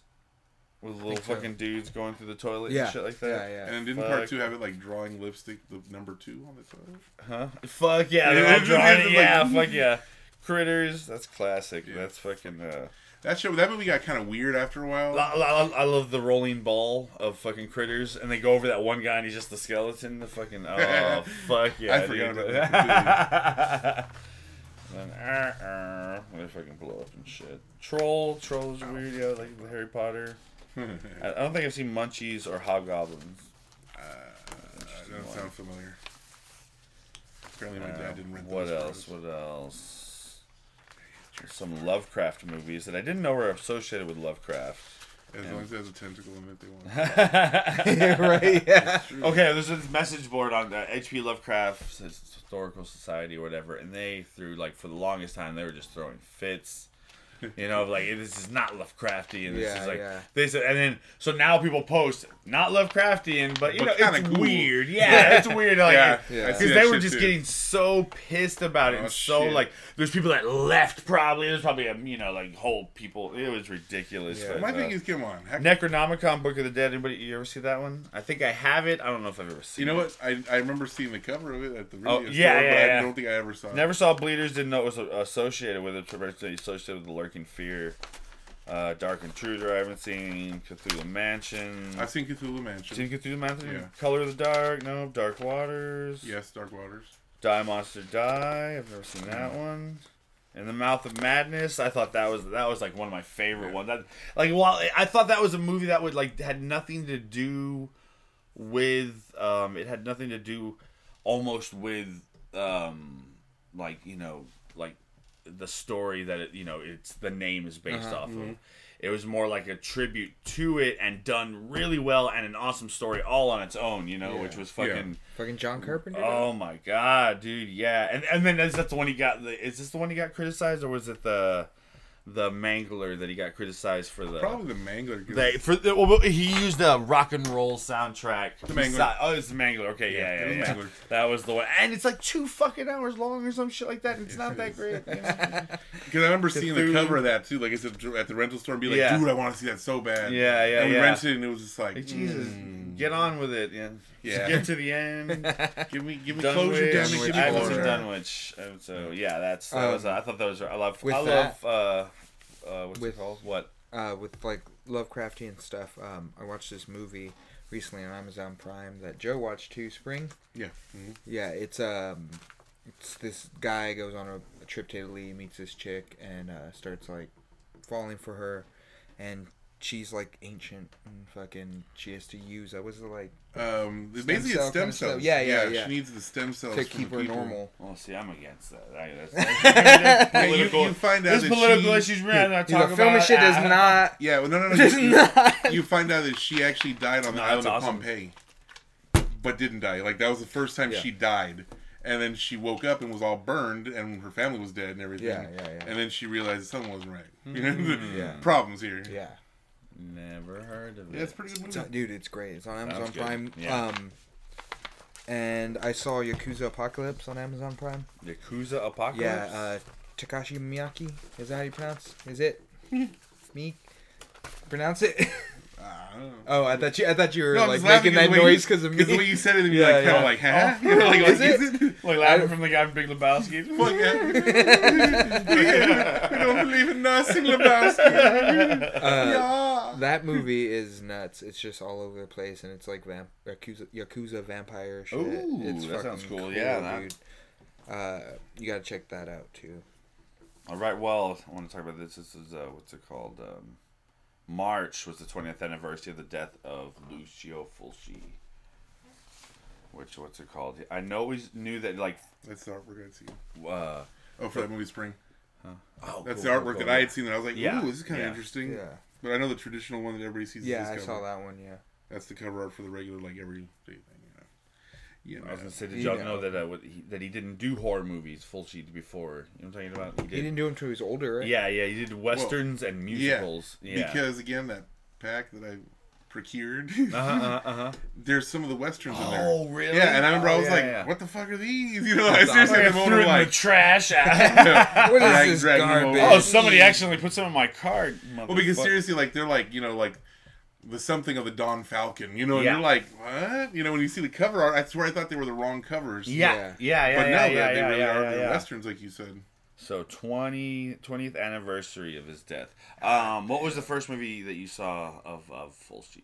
With little Think so. fucking dudes going through the toilet yeah, and shit like that. yeah, yeah. And didn't Fuck. part two have it like drawing lipstick, the number two on the toilet? Huh? Fuck yeah, Yeah, they're all drawing it's it. [laughs] like- [laughs] fuck yeah. Critters, that's classic. Yeah. That's fucking. Uh, That show, that movie got kind of weird after a while. I, I, I love the rolling ball of fucking critters, and they go over that one guy, and he's just the skeleton. The fucking oh [laughs] fuck yeah! I forgot dude. about that then uh, uh, they fucking blow up and shit. Troll, trolls are weird. Yeah, like Harry Potter. I, I don't think I've seen Munchies or Hobgoblins. Uh, that doesn't sound familiar. Apparently, my Uh, dad didn't rent what those else? for. What else? Some Lovecraft movies that I didn't know were associated with Lovecraft. As Yeah. long as it has a tentacle in it, they want. [laughs] [laughs] right? Yeah. Okay, there's this [laughs] message board on the H.P. Lovecraft Historical Society or whatever, and they threw like for the longest time they were just throwing fits. You know, like this is not Lovecraftian. This Yeah, is like yeah. they said, and then so now people post not Lovecraftian, but you But know it's cool. weird. [laughs] Yeah, it's weird. Like, Yeah, Yeah. Because that they were just too. getting so pissed about it, Oh, and so shit. like there's people that left probably. There's probably a you know like whole people. It was ridiculous. Yeah. but, My uh, thing is, come on. Heck, Necronomicon Book of the Dead. Anybody you ever see that one? I think I have it. I don't know if I've ever seen. you know it. what? I, I remember seeing the cover of it at the Oh, radio yeah, store, yeah, but I don't think I ever saw it. Never saw Bleeders. Didn't know it was associated with it. Associated with the Lurking Fear. Uh, Dark Intruder. I haven't seen Cthulhu Mansion. I've seen Cthulhu Mansion. seen Cthulhu Mansion. Yeah. Color of the Dark. No. Dark Waters. yes, Dark Waters. Die Monster Die. I've never seen that one. In the Mouth of Madness. I thought that was that was like one of my favorite Yeah. ones. That like while I thought that was a movie that would like had nothing to do with um it had nothing to do almost with um like you know like the story that it you know it's the name is based Uh-huh. off of. It was more like a tribute to it and done really well and an awesome story all on its own, you know, Yeah. which was Yeah. fucking Fucking John Carpenter. Oh my god, dude! Yeah, and and then is that the one he got? The, is this the one he got criticized, or was it the the Mangler that he got criticized for the? Probably the Mangler. 'cause- They for the, well, he used a rock and roll soundtrack. The Mangler. Besi- Oh, it's the Mangler. Okay, Yeah, yeah, it yeah, was yeah. Mangler. That was the one, and it's like two fucking hours long or some shit like that. And it's not that great. you [laughs] know? [laughs] Because I remember seeing the cover of that too, like it's at at the rental store, and be like, Yeah. "Dude, I want to see that so bad." Yeah, yeah, And we yeah. rented it, and it was just like, Like, Jesus, mm, get on with it. Yeah, Yeah. Get to the end. [laughs] give me, give me Dunwich. closure, damn it, Dunwich give I me haven't seen closure. Dunwich, uh, so yeah, that's that Um, was. I thought that was. I love. I love. Uh, what's with- it called? What? uh, with like Lovecraftian stuff. Um, I watched this movie recently on Amazon Prime that Joe watched too. Spring. Yeah, mhm. Yeah, it's um, it's this guy goes on a, a trip to Italy, meets this chick, and uh, starts like falling for her, and she's like ancient and fucking. She has to use. Uh, was it like um, it's Stem basically cell it's stem kinda stuff. cells. Yeah, yeah, yeah. She needs the stem cells to keep her people. normal? Oh, see, I'm against that. I, that's, [laughs] that's Yeah, you, political. you find out There's that political she, issues we're not He's talking a film and shit does not. Yeah, well, no, no, no. [laughs] Does you, not. you find out that she actually died on the No, island of awesome. Pompeii, but didn't die. Like that was the first time Yeah. she died, and then she woke up and was all burned, and her family was dead and everything. Yeah, yeah, yeah. And then she realized something wasn't right. You [laughs] know, Yeah. problems here. Yeah. Never heard of Yeah, it's it. a pretty good movie. on- dude, it's great. It's on Amazon Prime. Yeah. Um, and I saw Yakuza Apocalypse on Amazon Prime. Yakuza Apocalypse. Yeah, uh, Takashi Miyaki. Is that how you pronounce? Is it? [laughs] Me? Pronounce it? [laughs] Ah, I don't know. oh, I thought you. I thought you were No, I'm like just laughing making that the way noise because of me. Because the way you said it, and you're Yeah, like kind yeah. of like, huh? [laughs] You know, like, is like, it? is it? like laughing from the guy from Big Lebowski. [laughs] Fuck [laughs] yeah. we don't believe in nothing, Lebowski. Uh, yeah. That movie is nuts. It's just all over the place, and it's like vamp- Yakuza, Yakuza vampire shit. Ooh, it's that fucking sounds cool. Yeah, that- dude. Uh, you gotta check that out too. All right. Well, I want to talk about this. This is uh, what's it called? Um, March was the 20th anniversary of the death of Lucio Fulci. Which what's it called? I know we knew that like. That's the artwork I'd seen. Uh, Oh, for that movie Spring. oh, That's cool, the artwork cool. that I had seen. And I was like, Yeah, ooh, this is kind of yeah. interesting. Yeah, But I know the traditional one that everybody sees. yeah, is I this saw that one. Yeah. That's the cover art for the regular, like every day thing. You know. I was gonna say, did You y'all know. know that uh, what he, that he didn't do horror movies Fulci before? You know what I'm talking about? He didn't do them till he was older, right? Yeah, yeah, he did westerns and musicals. Yeah. Because again, that pack that I procured, [laughs] uh huh, uh huh. there's some of the westerns in there. Oh, really? Yeah, and I remember I Oh, was yeah, like, yeah. "What the fuck are these?" [laughs] You know, I seriously I had a threw moment it of in the like, trash. [laughs] What is this drag them over. garbage? oh, somebody accidentally put some in my card. well, because seriously, like they're like, you know, like the something of the Don Falcon. You know, and Yeah. you're like, what? You know, when you see the cover art, I swear I thought they were the wrong covers. Yeah, yeah, yeah, but yeah, no, yeah, they, yeah, they really yeah, are yeah, they're yeah. westerns, like you said. So 20, 20th anniversary of his death. Um, what was the first movie that you saw of of Fulci?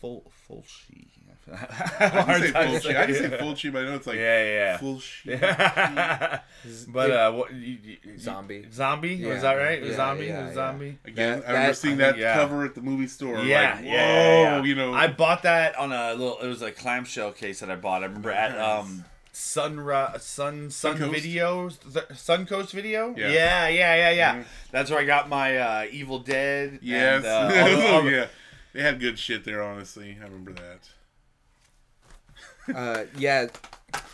Full Fulci. [laughs] I [laughs] didn't say Fulci. I didn't say Fulci, but I know it's like Yeah, yeah. Fulci. yeah. [laughs] but uh, what? You, you, you- Zombie. Zombie was that right? Yeah, zombie. yeah, yeah. zombie. Again, That- I remember that- seeing I that think, yeah. cover at the movie store. Yeah, like, yeah, whoa, yeah, yeah. you know. I bought that on a little. It was a clamshell case that I bought. I remember at Nice. um Sunra Sun Sun Suncoast? Videos th- Suncoast Video. Yeah. yeah, yeah, yeah. yeah. Mhm. That's where I got my uh, Evil Dead. yes, and, uh, all the- all the- yeah, they had good shit there. Honestly, I remember that. Uh, yeah,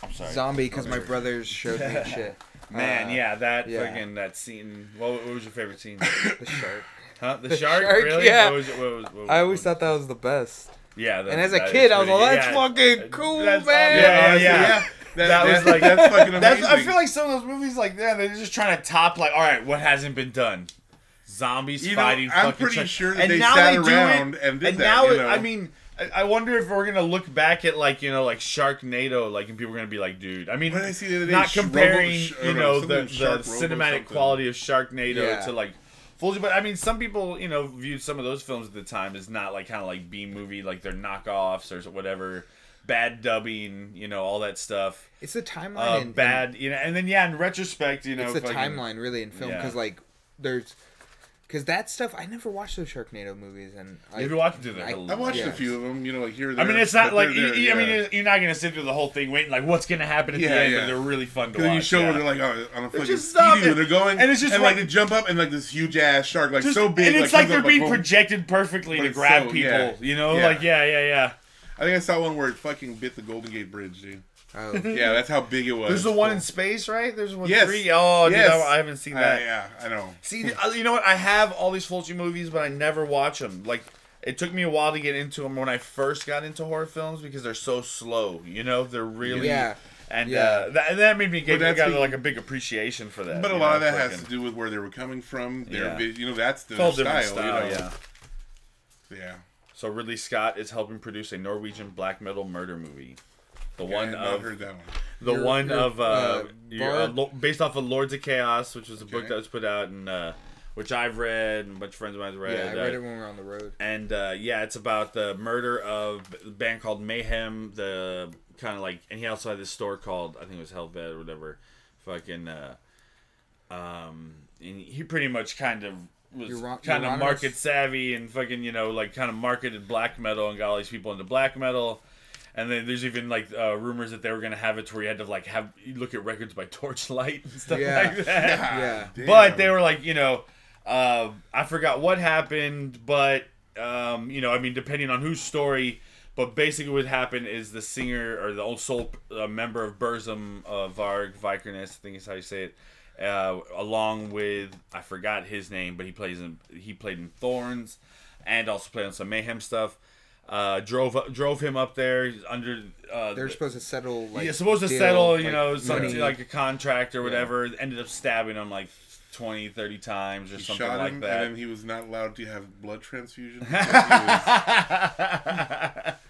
I'm sorry, zombie because my brothers showed me [laughs] shit. man. Uh, yeah, that yeah. fucking that scene. What, what was your favorite scene? [laughs] the shark. Huh? The, [laughs] The shark? shark, Really? yeah. What was what was- what was- I always thought that was the best. Yeah. that- And as a that is kid, I was pretty- like, "That's yeah. fucking cool, That's- man." Yeah, yeah, honestly, yeah. That, That was that- like- that's fucking amazing. That's, I feel like some of those movies, like yeah, they're just trying to top, like, all right, what hasn't been done? Zombies You know, fighting. I'm fucking pretty shark- sure that and they now sat do it, around and did and that, now, you it- know? I mean, I- I wonder if we're gonna look back at like you know like Sharknado, like and people are gonna be like, dude. I mean, What did I see the other day? not comparing Sh- you know the, the cinematic quality of Sharknado Yeah. to like. Fulci, but I mean, some people, you know, viewed some of those films at the time as not like kind of like B movie, like they're knockoffs or whatever, bad dubbing, you know, all that stuff It's the timeline. uh, in- in- bad, you know, and then yeah, in retrospect, you know, it's the fucking- timeline really in film Yeah. because like there's because that stuff I never watched those Sharknado movies and I, If you watch it, I- I watched Yeah. a few of them. You know, like here. or I mean, it's not like they're you, there, you- I mean, yeah. you're- you're not gonna sit through the whole thing waiting like what's gonna happen at the end, yeah. but they're really fun to Because watch. you show yeah. where they're like oh, on a fucking just speedy stop it. they're going, And it's just and like right- they jump up and like this huge ass shark, like Just- so big, and it's like, comes they're up, being boom. projected perfectly to grab so- people. yeah. You know, Yeah. like yeah, yeah, yeah. I think I saw one where it fucking bit the Golden Gate Bridge, dude. Oh, Yeah, that's how big it was. There's the one in space, right? There's one Yes. three. Oh, dude, I, I haven't seen I- that. yeah, I know. See, uh, you know what? I have all these Fulci movies, but I never watch them. Like, it took me a while to get into them when I first got into horror films because they're so slow. You know, they're really Yeah. and Yeah. uh, that, and that made me get But that's got the- like a big appreciation for that. But a lot know, of that has to do with where they were coming from. Their, Yeah. you know, that's the style. style, you know? yeah. yeah. So Ridley Scott is helping produce a Norwegian black metal murder movie. The I one of heard that one. the Your- one your, of uh, uh, your, uh, lo- based off of Lords of Chaos, which was a book that was put out and uh, which I've read and a bunch of friends of mine have read. yeah, I uh, read it when we were on the road. and uh, yeah, it's about the murder of a band called Mayhem. The kind of like, and he also had this store called I think it was Helvete or whatever. Fucking, uh, um, and he pretty much kind of was kind of market savvy and fucking you know like kind of marketed black metal and got all these people into black metal. And then there's even like uh, rumors that they were gonna have it to where you had to like have you look at records by [laughs] torchlight and stuff Yeah. like that. Yeah. [laughs] Damn. But they were like, you know, uh, I forgot what happened, but um, you know, I mean, depending on whose story. But basically, what happened is the singer or the old soul uh, member of Burzum, uh, Varg Vikernes, I think is how you say it, uh, along with I forgot his name, but he plays in he played in Thorns, and also played on some Mayhem stuff. Uh, drove drove him up there He's under. Uh, They're the- supposed to settle like You're supposed to deal, settle, you like, know, something money. like a contract or whatever. Ended up stabbing him like 20, 30 times or He something shot like him, that. and he was not allowed to have blood transfusion. [laughs] because he was- [laughs]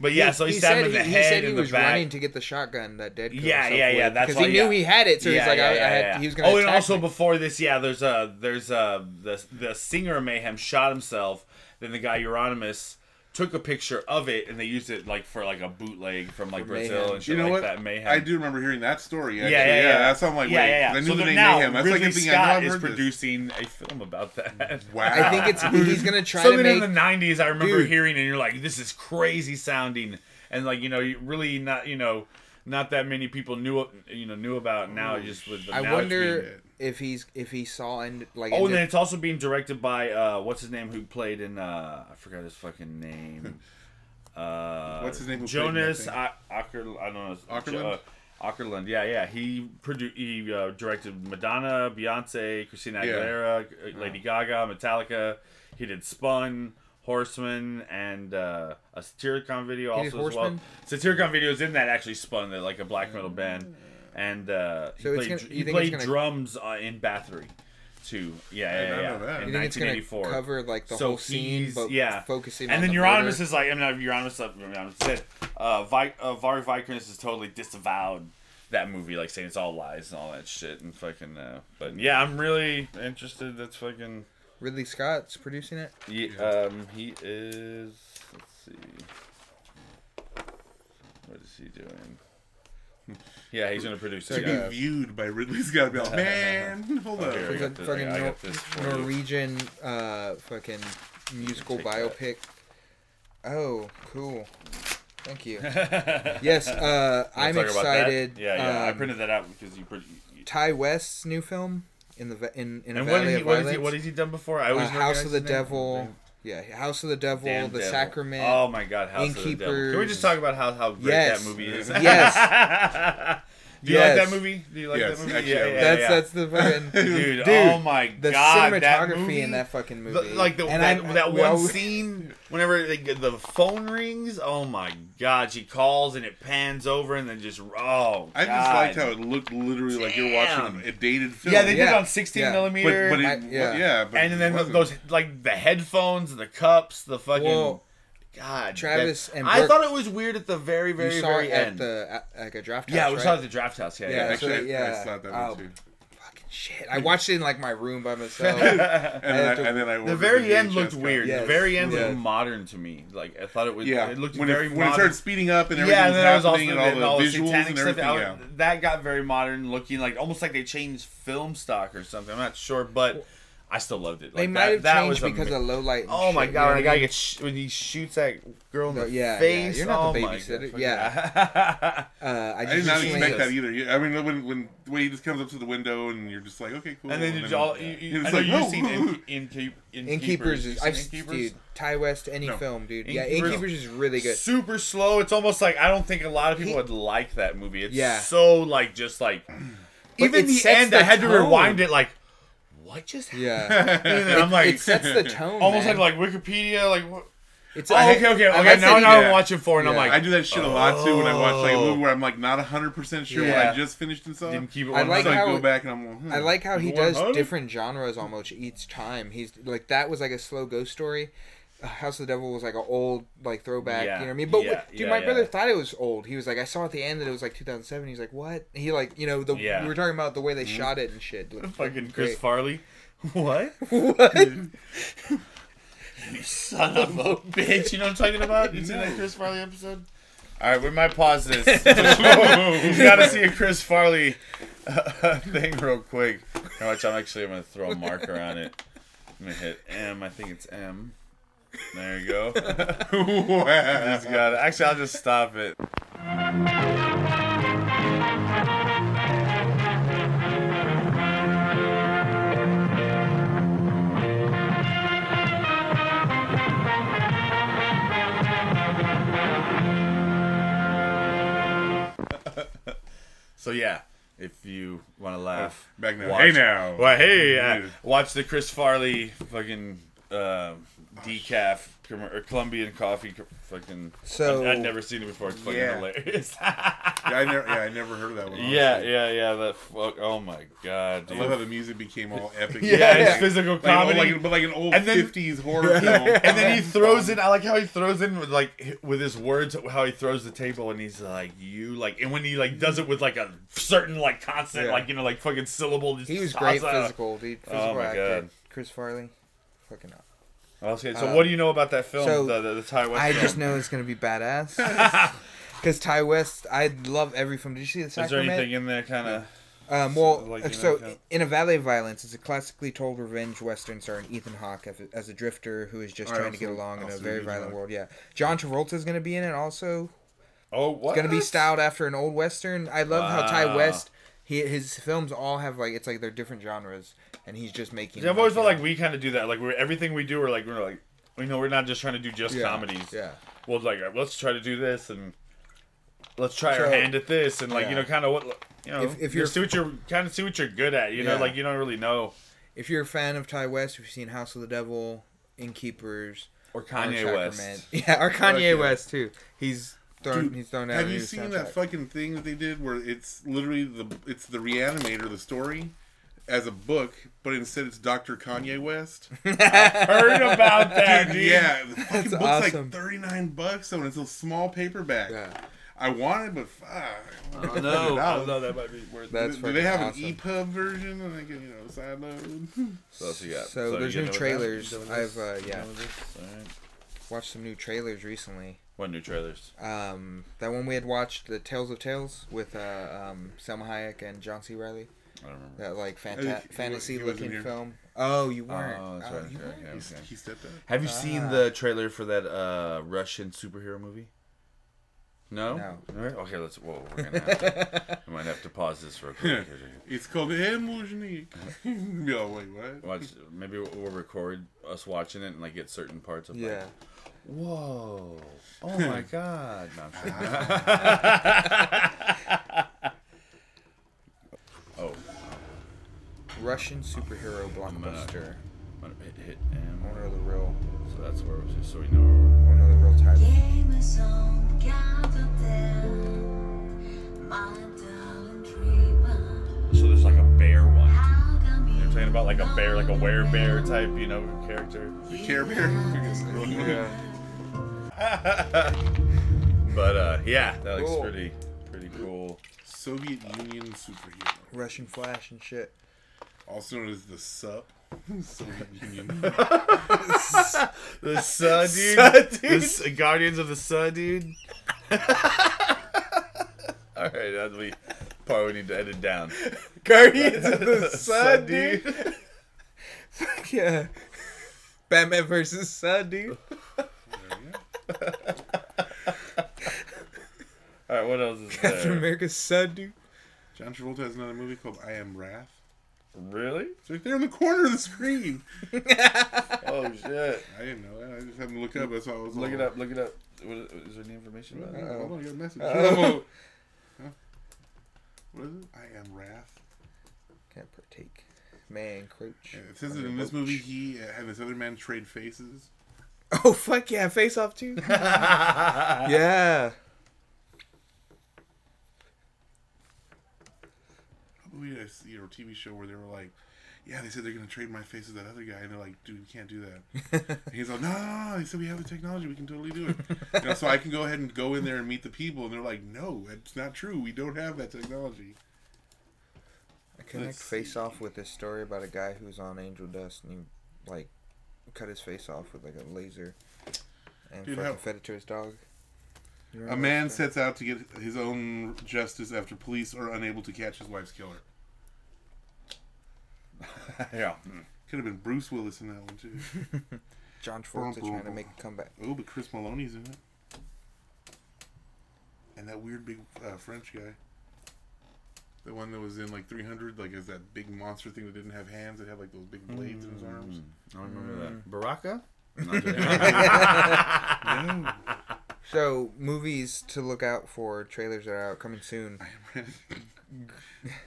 but yeah, so he, stabbed him in the he, head he said he and the was back. running to get the shotgun that dead. killed Yeah, himself yeah, yeah, with, that's because why- he knew yeah. he had it, so he's like, I, I had, he was gonna. Oh, and also me. before this, yeah, there's a there's a the the singer of Mayhem shot himself. Then the guy Euronymous took a picture of it, and they used it like for like a bootleg from like For Brazil Mayhem. and shit you know like what? that. Mayhem. I do remember hearing that story. Yeah, Actually. yeah, yeah. That's something like yeah, wait, yeah, yeah. 'cause I knew so the the- name now Mayhem. That's Ridley like a thing I know Scott I've is heard this. producing a film about that. [laughs] Wow. I think it's he's gonna [laughs] try Something to in make. the '90s, I remember Dude. hearing, and you're like, "This is crazy sounding," and like you know, you really not you know, not that many people knew you know knew about now. Just with the I now it's being- wonder if he's if he saw and like. Oh, and then it's also being directed by uh, what's his name who played in uh, I forgot his fucking name. [laughs] Uh, What's his name who played in that Jonas thing? A- Acker. I don't know. Åkerlund? Uh, Åkerlund. Yeah, yeah. He produced. He uh, directed Madonna, Beyonce, Christina Yeah. Aguilera, uh, Lady Gaga, Metallica. He did Spun. Horsemen and uh, a Satyricon video He also as well. Horsemen? Satyricon videos in that actually spun that like a black metal band, and uh, he So it's played, gonna- he you think played gonna- drums uh, in Bathory, too. Yeah, did yeah, not yeah. know that. In you think it's gonna 1984. cover like the So whole scene, he's- but yeah. focusing. and on then the Euronymous murder? is like, I mean, not Euronymous, uh, Euronymous said, uh, Vi- uh, Varg Vikernes is totally disavowed that movie, like saying it's all lies and all that shit and fucking. Uh, but yeah, I'm really interested. That's fucking. Ridley Scott's producing it. Yeah, um, he is. Let's see. What is he doing? [laughs] Yeah, he's gonna produce it. To it. be viewed by Ridley Scott, be like, man, [laughs] hold here, I on. got Fucking, this- fucking I Nor- this for you. Norwegian uh, fucking musical Take that. biopic. Oh, cool. Thank you. [laughs] Yes, uh, I'm talk about that? excited. Yeah, yeah. I Um, printed that out because you. Put, you Ti West's new film in the va- in in a and what, Valley has he, of what, has Violence. he, what has he done before? I uh, House of the Devil. name. Yeah, House of the Devil, Damn The Devil. Sacrament. Oh my god, House of the Devil. Can we just talk about how, how great Yes. that movie is? Yes. [laughs] Do you Yes. like that movie? Do you like Yes, that movie? actually, yeah, I yeah, that's yeah. that's the fucking [laughs] Dude, Dude, oh my the god, that cinematography movie, in that fucking the- movie. like the, And that, I'm- that we one always- scene whenever they the phone rings. Oh my god, she calls and it pans over and then just oh. I just God. liked how it looked literally like you're watching Damn. a dated film. Yeah, they did Yeah. it on 16 Yeah. but millimeter. but it, I- yeah, yeah. but and it then wasn't. those like the headphones, the cups, the fucking. Well, God, Travis that- and I thought it was weird at the very, you very, saw very it at end. the at, like a draft house. yeah, we right? saw it at the draft house. Yeah, Yeah, yeah. Actually, so, I- yeah. I saw that Oh, one too. Fucking shit! I watched it in like my room by myself. [laughs] And then I, had to- and then I The ordered very end VHS looked copy. weird. Yes. The very end Yeah. looked modern to me. Like I thought it was. Yeah, it looked when very it, when modern. it started speeding up and everything yeah, and was then there was also happening the, and all the the visuals satanic and stuff. everything. I Yeah. was- That got very modern looking, like almost like they changed film stock or something. I'm not sure, but I still loved it. they Like, might that, have that changed was because ama- of low light. and Oh my shit, god! you When a guy what I mean? gets sh- when he shoots that girl in No, the yeah, yeah, face. you're not the oh my babysitter. God. Yeah. [laughs] Uh, I, I did not recently- expect that either. I mean, when when when he just comes up to the window and you're just like, okay, cool. And then you all, you, you, it's I know like, you've "Oh." seen in, [laughs] in, in, in, Innkeepers I've Innkeepers? dude Ti West any No. film dude yeah Innkeepers- Innkeepers is really good super slow. It's almost like I don't think a lot of people He- would like that movie. It's Yeah. so like just like even it the end. I had to rewind it. Like what just happened? yeah And then I'm like it sets the tone almost man. like like Wikipedia. Like what? it's Oh, I- okay, okay, I okay. like now, that now he- I'm watching four, and I'm like I do that shit a lot too when I watch like a movie where I'm like not hundred percent sure what I just finished and saw. didn't keep it. I like so I hundred. how- go back and I'm like, hmm, I like how he the does 100? different genres almost each time. He's like that was like a slow ghost story. House of the Devil was like an old like throwback. Yeah, You know what I mean? But yeah, dude, yeah, my yeah. brother thought it was old. He was like, I saw at the end that it was like 2007. He's like, what? He like you know the Yeah. We were talking about the way they shot it and shit. Looked [laughs] Fucking Chris great. Farley. [laughs] What? [laughs] what? You son of a bitch. You know what I'm talking about? You seen that Chris Farley episode? All right, we might pause this. you gotta see a Chris Farley uh, thing real quick. Now watch, I'm actually I'm gonna throw a marker on it. I'm gonna hit M. I think it's M. There you go. [laughs] just got it. Actually, I'll just stop it. [laughs] So yeah, if you want to laugh, back now. watch- Hey now. Well, hey, uh, watch the Chris Farley fucking uh, decaf or Colombian coffee. Fucking. So- I'd, I'd never seen it before. It's fucking Yeah. hilarious. [laughs] Yeah, I never, yeah, I never heard of that one. yeah, honestly. yeah, yeah. That fuck. Oh my god, I love how the music became all [laughs] epic. yeah, it's physical Like, oh, comedy. like, but like an old And then- '50s horror [laughs] film. and then he throws in. I like how he throws in with like with his words, how he throws the table, and he's like, "You like," and when he like does it with like a certain like constant, Yeah. like you know, like fucking syllable. just He was toss great out. physical, dude. Oh physical Oh my actor. God. Chris Farley. Fucking up. Okay, so Uh, what do you know about that film? so, the, the, the Ti West I film? just know it's gonna be badass. [laughs] Because Ti West, I love every film. Did you see the Is there anything in there kind of? Um, well, like, know, so kind of- in a Valley of Violence, it's a classically told revenge western starring Ethan Hawke as a, drifter who is just trying to get along in a very violent world. Yeah, John Travolta is going to be in it also. Oh, what? It's going to be styled after an old western. I love how Ti West, he his films all have like it's like they're different genres, and he's just making. It. I've always felt like we kind of do that. Like we're everything we do, we're like we're like, you know, we're not just trying to do just know, yeah, comedies. Yeah, Well, like let's try to do this and let's try our So- hand at this and like you Yeah. know, kind of what you know, If- if if you're- you see what you're kind of see what you're good at. You know, Yeah. like you don't really know. if you're a fan of Ti West, if you've seen House of the Devil, Innkeepers, Or or Kanye Sacrament. West. [laughs] yeah, or Kanye Okay. West too. He's thrown. Dude, he's thrown out. Have a you new seen soundtrack. that fucking thing that they did where it's literally the it's the Reanimator, the story, as a book, but instead it's Dr. Kanye West. [laughs] I Heard about that, dude. Dude, yeah, the fucking That's book's awesome. like thirty nine bucks, though, and it's a small paperback. Yeah. I want it, but fuck. I don't know. [laughs] I don't know. That might be worth. That's do, do they have fucking an. EPUB version and I can, you know, side load? So, [laughs] else you got? So there's you new trailers. that- I've, uh, yeah. know what this- alright. Watched some new trailers recently. What new trailers? Um, that one we had watched, the Tales of Tales with uh, um, Salma Hayek and John C. Reilly. I don't remember. That like fanta- he- fantasy he looking film. Oh, you weren't. Oh, that's Oh, right. you okay, weren't? okay, He stepped up. Have you Ah. seen the trailer for that uh, Russian superhero movie? No. No. All right. Okay. Let's. Whoa. We're gonna have to. [laughs] we might have to pause this for a quick. [laughs] It's called Emujnik. [laughs] Yo, wait, what? Watch. Maybe we'll record us watching it and like get certain parts of. like, Yeah. Whoa! Oh my God! No, I'm kidding. oh, Russian superhero I'm gonna- blockbuster. I'm gonna hit, hit I M. want to know the real. So that's where we're so we know. I want the real title. Game gathered there, my darling dreamer. So there's like a bear one. How come You're talking about like a bear, like a werebear type, you know, character. The Care Bear? [laughs] but uh, yeah, that looks Cool. pretty, pretty cool. Soviet Union superhero. Russian Flash and shit. Also known as the SUP. Soviet Union. The sun, dude. Sun, dude. The Guardians of the Sun, dude. [laughs] All right, that'll be part we need to edit down. [laughs] Guardians of the [laughs] Sun, Sun, dude. Fuck yeah. Batman versus Sun, dude. All right, what else is Captain there? America's Sun, dude. John Travolta has another movie called I Am Wrath. Really? It's right there in the corner of the screen. [laughs] Oh shit! I didn't know that. I just happened to look up. That's why I was Look all- it up. Look it up. What is, is there any information about Uh, it? Hold on, I got a message. [laughs] Huh? What is it? I Am Wrath. Can't partake. Man, Crouch. Yeah, it says that in this movie he uh, and this other man trade faces. Oh, fuck yeah. Face Off, too. [laughs] yeah. I believe I see a TV show where they were like, "Yeah, they said they're gonna trade my face with that other guy," and they're like, "Dude, you can't do that." [laughs] And he's like, "No, no, no!" He said, "We have the technology. We can totally do it." you know, so I can go ahead and go in there and meet the people, and they're like, "No, it's not true. We don't have that technology." I connect Let's Face see. Off with this story about a guy who's on Angel Dust and he, like, cut his face off with, like, a laser and Dude, fucking how- fed it to his dog. A man sets out to get his own justice after police are unable to catch his wife's killer. [laughs] yeah. Could have been Bruce Willis in that one too. [laughs] John Travolta trying to make a comeback. Oh, but Chris Meloni's in it, and that weird big uh, French guy. The one that was in like 300, like is that big monster thing that didn't have hands, that had like those big blades in his arms. Mm, I don't remember Mm. that. Baraka? No, [laughs] So, movies to look out for, trailers that are out coming soon. I am Wrath.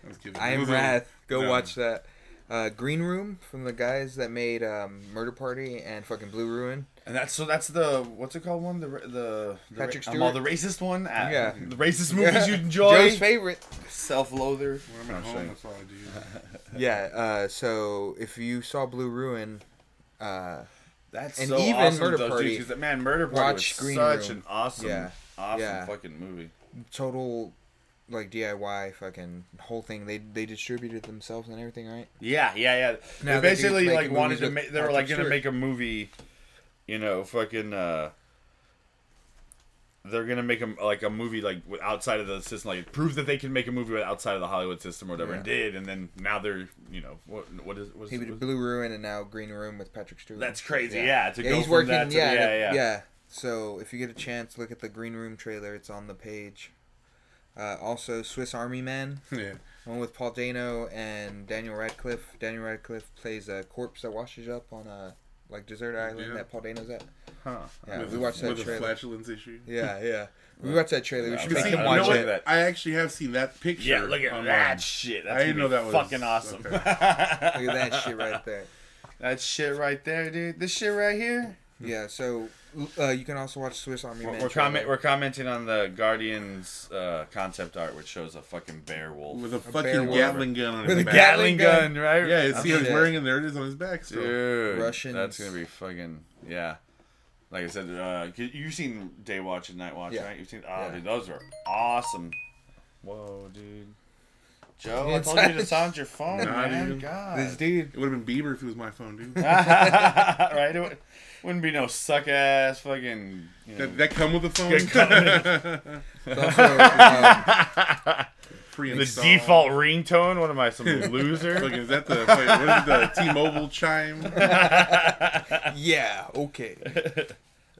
I was kidding. I It Am Wrath. Go no. watch that. Uh, Green Room from the guys that made um, Murder Party and fucking Blue Ruin. And that's so that's the what's it called one the the, the Patrick ra- I'm all the racist one Ah, Yeah. the racist [laughs] movies you enjoy Joe's favorite. self-loather When I'm No, at home, that's all I do. [laughs] Yeah. Uh, so if you saw Blue Ruin, uh, that's And so even awesome Murder those Party. dudes, 'cause, man Murder Party Watch was Green such Room. an awesome Yeah. awesome Yeah. fucking movie total like DIY fucking whole thing. They they distributed themselves and everything, right? yeah yeah yeah Now they basically like wanted to make they were like gonna make a movie you know fucking uh they're gonna make a like a movie like outside of the system, like prove that they can make a movie outside of the Hollywood system or whatever, and did, and then now they're you know what what is what's, He did what's- Blue Ruin and now Green Room with Patrick Stewart. That's crazy, yeah, to yeah, go he's from working. that to- yeah, yeah, yeah. So if you get a chance, look at the Green Room trailer. It's on the page. Uh, also, Swiss Army Man, [laughs] yeah. one with Paul Dano and Daniel Radcliffe. Daniel Radcliffe plays a corpse that washes up on a like desert island Yeah. that Paul Dano's at. Huh. Yeah, with we a- watched that with a trailer. flatulence issue. Yeah, yeah. [laughs] We watched that trailer. We should okay. make See, him I you watch know know it. that. I actually have seen that picture. Yeah, look at online. that shit. That's I didn't know that was- fucking awesome. okay. [laughs] Look at that shit right there. that shit right there, dude. This shit right here. Yeah. So uh, you can also watch Swiss Army We're, Man. we're, trailer. comment, we're commenting on the Guardians uh, concept art, which shows a fucking bear wolf With a bear fucking. Gatling gun on With his a. Gatling gun. right? Yeah, it's, see how he's wearing it. There it is on his back. Still. Dude, Russians. That's gonna be fucking yeah. like I said, uh, you- you've seen Day Watch and Night Watch, Yeah. right? You've seen, oh, Yeah. dude, those are awesome. Whoa, dude. Joe, I told you to [laughs] not- silence your phone, Nah, man. dude. God. This dude. It would have been Bieber if it was my phone, dude. [laughs] right? It would, wouldn't be no suck ass fucking. You know, that, that come with the phone. Good comment. [laughs] it's also, um, the Pre-installed. default ringtone. What am I, some [laughs] loser? Fucking, is that the wait, what is the [laughs] T-Mobile chime? yeah. Okay.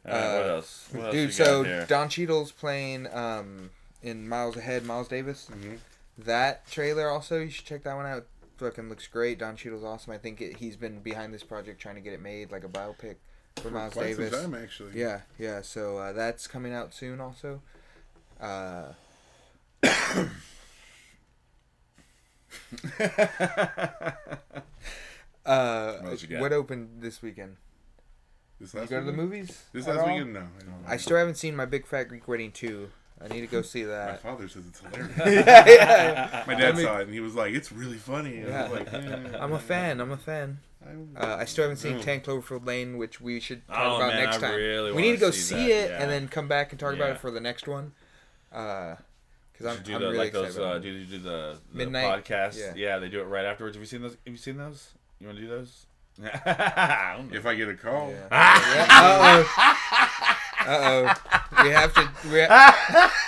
All right, what else? What Dude, got so? Don Cheadle's playing um in Miles Ahead, Miles Davis. Mhm. That trailer also, you should check that one out. Fucking looks great. Don Cheadle's awesome. I think it, he's been behind this project trying to get it made, like a biopic for Miles Quite some Davis. time, actually. Yeah, yeah. So uh, that's coming out soon, also. Uh, uh, [coughs] What else you got? what opened this weekend? This You last go to the movies? This last all? weekend? No. I, don't. I still haven't seen my Big Fat Greek Wedding 2. I need to go see that. My father says it's [laughs] hilarious. yeah, yeah. My dad I mean- saw it and he was like, "It's really funny." And I was like, eh, I'm a fan. I'm a fan. I'm- Uh, I still haven't seen No. 10 Cloverfield Lane, which we should talk Oh, about man, next I time. really we need to go see see, it yeah. and then come back and talk about it for the next one. Because I'm, do I'm the, really like excited those, about uh, it. do you do the, the Midnight? podcast? Yeah. Yeah. they do it right afterwards. Have you seen those? Have you seen those? You want to do those? [laughs] I if I get a call, Yeah. [laughs] Uh oh. Uh oh. We have to we ha- [laughs]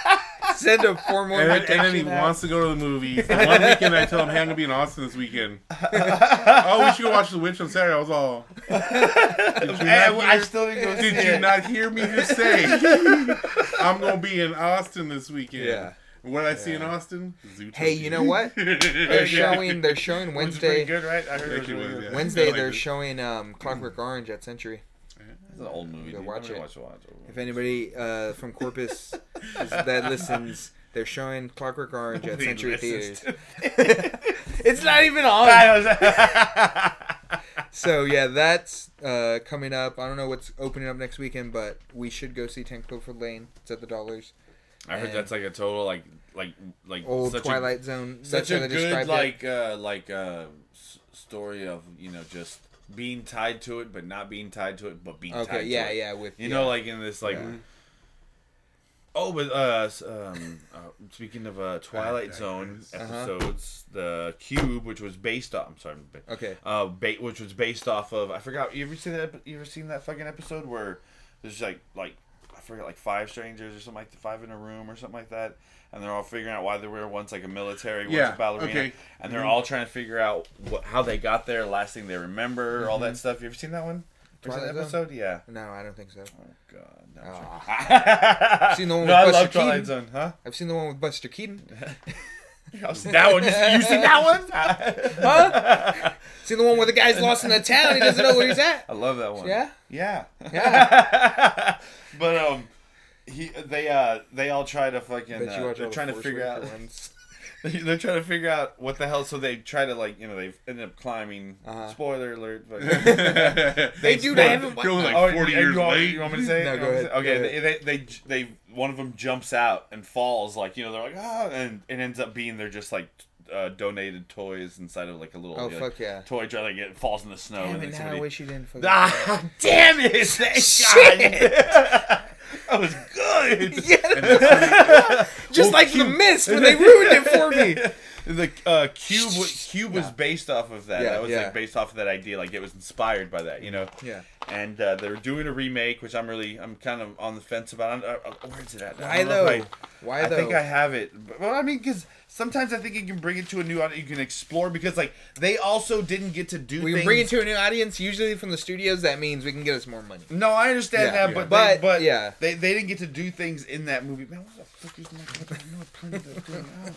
send a formal and then, invitation. and then he out. wants to go to the movies. The one weekend I tell him, "Hey, I'm gonna be in Austin this weekend." oh, we should go watch The Witch on Saturday. I was all, "Did you Hey, not I still didn't go see Did you it. not hear me just say [laughs] I'm gonna be in Austin this weekend? Yeah. What did I see in Austin? Zootopia. Hey, you know what? [laughs] They're showing. They're showing It was pretty Wednesday. good, right? I heard it was Thank you, really Liz, good. yeah. Wednesday I like they're it. showing um, Clockwork Orange at Century. It's an old movie. Go dude. watch it. Watch, watch, watch. If anybody uh, from Corpus is, that listens, they're showing Clockwork Orange at Century Theaters. [laughs] it's not even on. [laughs] So yeah, that's uh, coming up. I don't know what's opening up next weekend, but we should go see Ten Cloverfield Lane. It's at the Dollars. I heard And- that's like a total like like like Old Twilight Zone. A, That's such a good like uh like uh s- story of you know just being tied to it but not being tied to it but being. Okay, tied yeah, to it. yeah. Yeah, with You yeah. know, like in this, like, Yeah. oh, but uh, um, uh, speaking of uh, Twilight Zone digress. Uh-huh. episodes, the Cube, which was based off, I'm sorry, ba- Okay. uh, ba- which was based off of, I forgot. You ever seen that? You ever seen that fucking episode where there's like, like, I forget, like five strangers or something like the five in a room or something like that, and they're all figuring out why they were once like a military, once Yeah, a ballerina, okay. and they're Mhm. all trying to figure out what, how they got there, last thing they remember, all Mm-hmm. that stuff. You ever seen that one? Ever seen Twilight Zone? episode? Yeah. No, I don't think so. Oh God! No. Ah. I've [laughs] [laughs] Seen the one no, with I Buster love Twilight Keaton? Zone, huh? I've seen the one with Buster Keaton. [laughs] That one. You, you seen that one? Huh? See the one where the guy's lost in the town. He doesn't know where he's at. I love that one. Yeah. Yeah. Yeah. but um, he they uh they all try to fucking uh, they're all the trying to figure out [laughs] they're trying to figure out what the hell. So they try to like you know they end up climbing. Uh-huh. Spoiler alert. But [laughs] [laughs] They do. They haven't. You're like Oh, 40 you- years you want, late. You want me to say? it? No, go want ahead, say- Okay, go They, they they they one of them jumps out and falls like you know they're like ah and it ends up being they're just like uh, donated toys inside of like a little Oh like, fuck yeah! toy jar like it falls in the snow Damn and it! then Now somebody I wish you didn't. fucking- Ah, damn it! Thank Shit. [laughs] That was good. [laughs] Yeah, [laughs] just like the mist when they ruined it for me. The uh, cube, was- cube was based off of that. Yeah, that was yeah. like based off of that idea. Like it was inspired by that, you know. Yeah. And uh, they're doing a remake, which I'm really, I'm kind of on the fence about. I, I, where's it at? I Why don't know if though? Why I, I think I have it. Well, I mean, because sometimes I think you can bring it to a new audience. You can explore because like they also didn't get to do. we things. can bring it to a new audience. Usually from the studios, that means we can get us more money. No, I understand Yeah. that, but But, they, but yeah. they they didn't get to do things in that movie. Man, what the fuck is my I know I printed that thing out.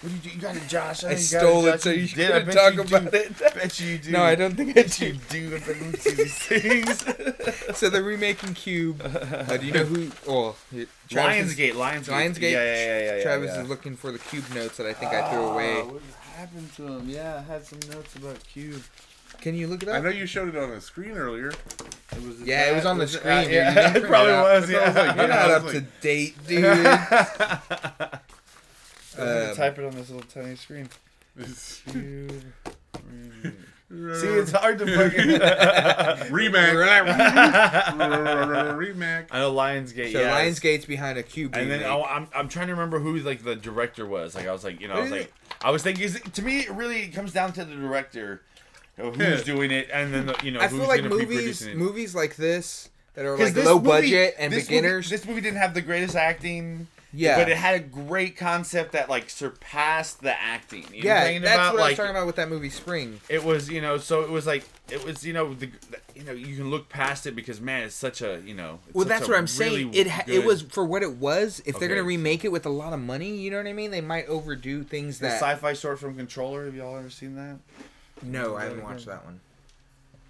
What do you do? You got it, Josh. I know you stole it Josh. so you did. I couldn't bet talk you about do. it. Bet you do. No, I don't think I Bet you do. do. I bet you see these things. So they're remaking Cube. Uh, do you know who? Oh, here- Travis is- Lionsgate, Lionsgate, Lionsgate. Yeah, yeah, yeah, yeah. yeah Travis yeah. is looking for the Cube notes that I think I threw away. Ah, What happened to him? Yeah, I had some notes about Cube. Can you look it up? I know you showed it on the screen earlier. It was Yeah, it was on the it screen, uh, yeah, You it probably it out. was. That's [laughs] what I was like, You're not up was to date, [laughs] dude. [laughs] I'm gonna Um, type it on this little tiny screen. Cube. [laughs] See, it's hard to fucking. [laughs] Remac. Remac. [laughs] I know Lionsgate. So yeah, Lionsgate's behind a cube. And then. I, I'm I'm trying to remember who like the director was. Like I was like you know I was like I was thinking is it, to me it really comes down to the director, of who's doing it, and then the, you know I who's feel like movies, it. movies like this that are like low movie- budget and this beginners. Movie, this movie didn't have the greatest acting. Yeah. But it had a great concept that like surpassed the acting. You know what I'm yeah, that's about? what I was talking about with that movie Spring. It was, you know, so it was like it was, you know, the, you know, you can look past it because man, it's such a, you know, it's Well, that's what I'm saying. It ha- it was for what it was. If they're gonna remake it with a lot of money, you know what I mean? They might overdo things the that. sci-fi short from Controller. Have y'all ever seen that? no, I haven't watched that one.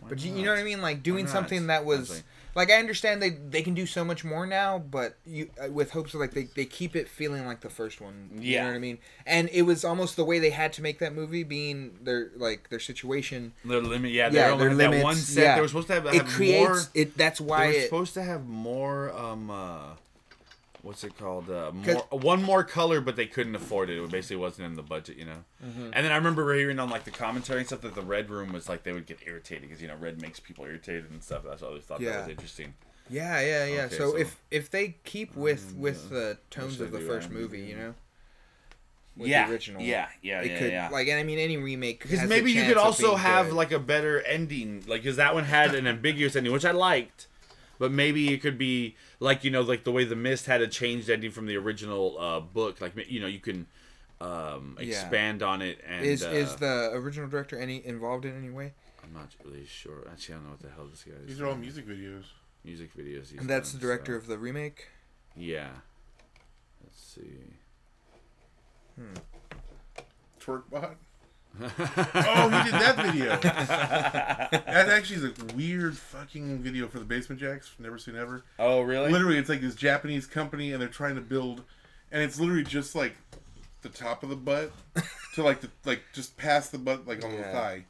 Why But you, you know what I mean? Like doing something that was Honestly. Like I understand they they can do so much more now, but you uh, with hopes of like they, they keep it feeling like the first one. You Yeah. know what I mean? And it was almost the way they had to make that movie, being their like their situation. Their limit, yeah, Yeah, their had that limits, one set. yeah. They were supposed to have, It creates more. it. That's why they were it. supposed to have more. Um, uh, what's it called? Uh, more, one more color, but they couldn't afford it. It basically wasn't in the budget, you know. Mm-hmm. And then I remember hearing on like the commentary and stuff that the red room was like they would get irritated because you know red makes people irritated and stuff. That's why I always thought that was interesting. Yeah, yeah, yeah. Okay, so, so- if if they keep with Mm, with yeah. the tones of the first that. movie, you know, with yeah, the original, yeah, yeah, it yeah, could yeah. like, and I mean, any remake Because maybe you could also have good. like a better ending, like because that one had an [laughs] ambiguous ending, which I liked. But maybe it could be like you know, like the way the Mist had a changed ending from the original uh, book. Like you know, you can um, Yeah. expand on it. And is uh, is the original director any involved in any way? I'm not really sure. Actually, I don't know what the hell this guy is. These are all music videos. music videos. And that's the director so- of the remake. Yeah. Let's see. Hmm. Twerkbot. [laughs] oh, he did that video. that actually is a weird fucking video for the Basement Jaxx. Never seen ever. Oh, really? Literally, it's like this Japanese company, and they're trying to build, and it's literally just like the top of the butt to like the like just past the butt, like on the thigh,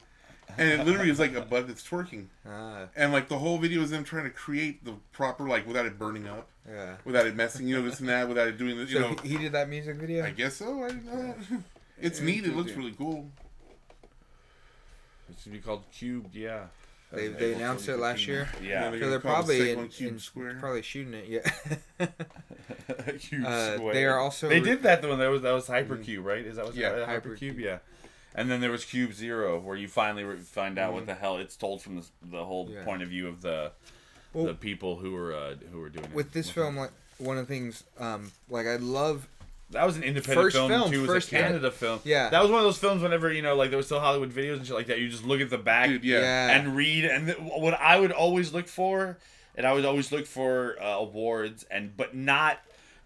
and it literally is like a butt that's twerking, Ah, and like the whole video is them trying to create the proper like without it burning up, yeah. without it messing, you know, this and that, without it doing this, you So know. he, he did that music video. I guess so. I didn't know that. It's neat. It looks really cool. It should be called Cubed. Yeah. They they announced it last year. Yeah. They're So they're gonna call it probably in, in- Square. probably shooting it. Yeah. [laughs] Cube Uh, Square. they are also They did that though. That was that was Hypercube, right? Is that what? Yeah, Yeah, Hypercube. Hypercube. Yeah. And then there was Cube Zero, where you finally re- find out Mm-hmm. what the hell it's told from the, the whole Yeah. point of view of the Well, the people who were uh, who were doing it. with this film, like one of the things, um, like I love. That was an independent First film, film, too. It was a Canada film. Yeah. That was one of those films whenever, you know, like there was still Hollywood videos and shit like that. You just look at the back Dude, yeah. Yeah. and read. And th- what I would always look for, and I would always look for uh, awards, and but not.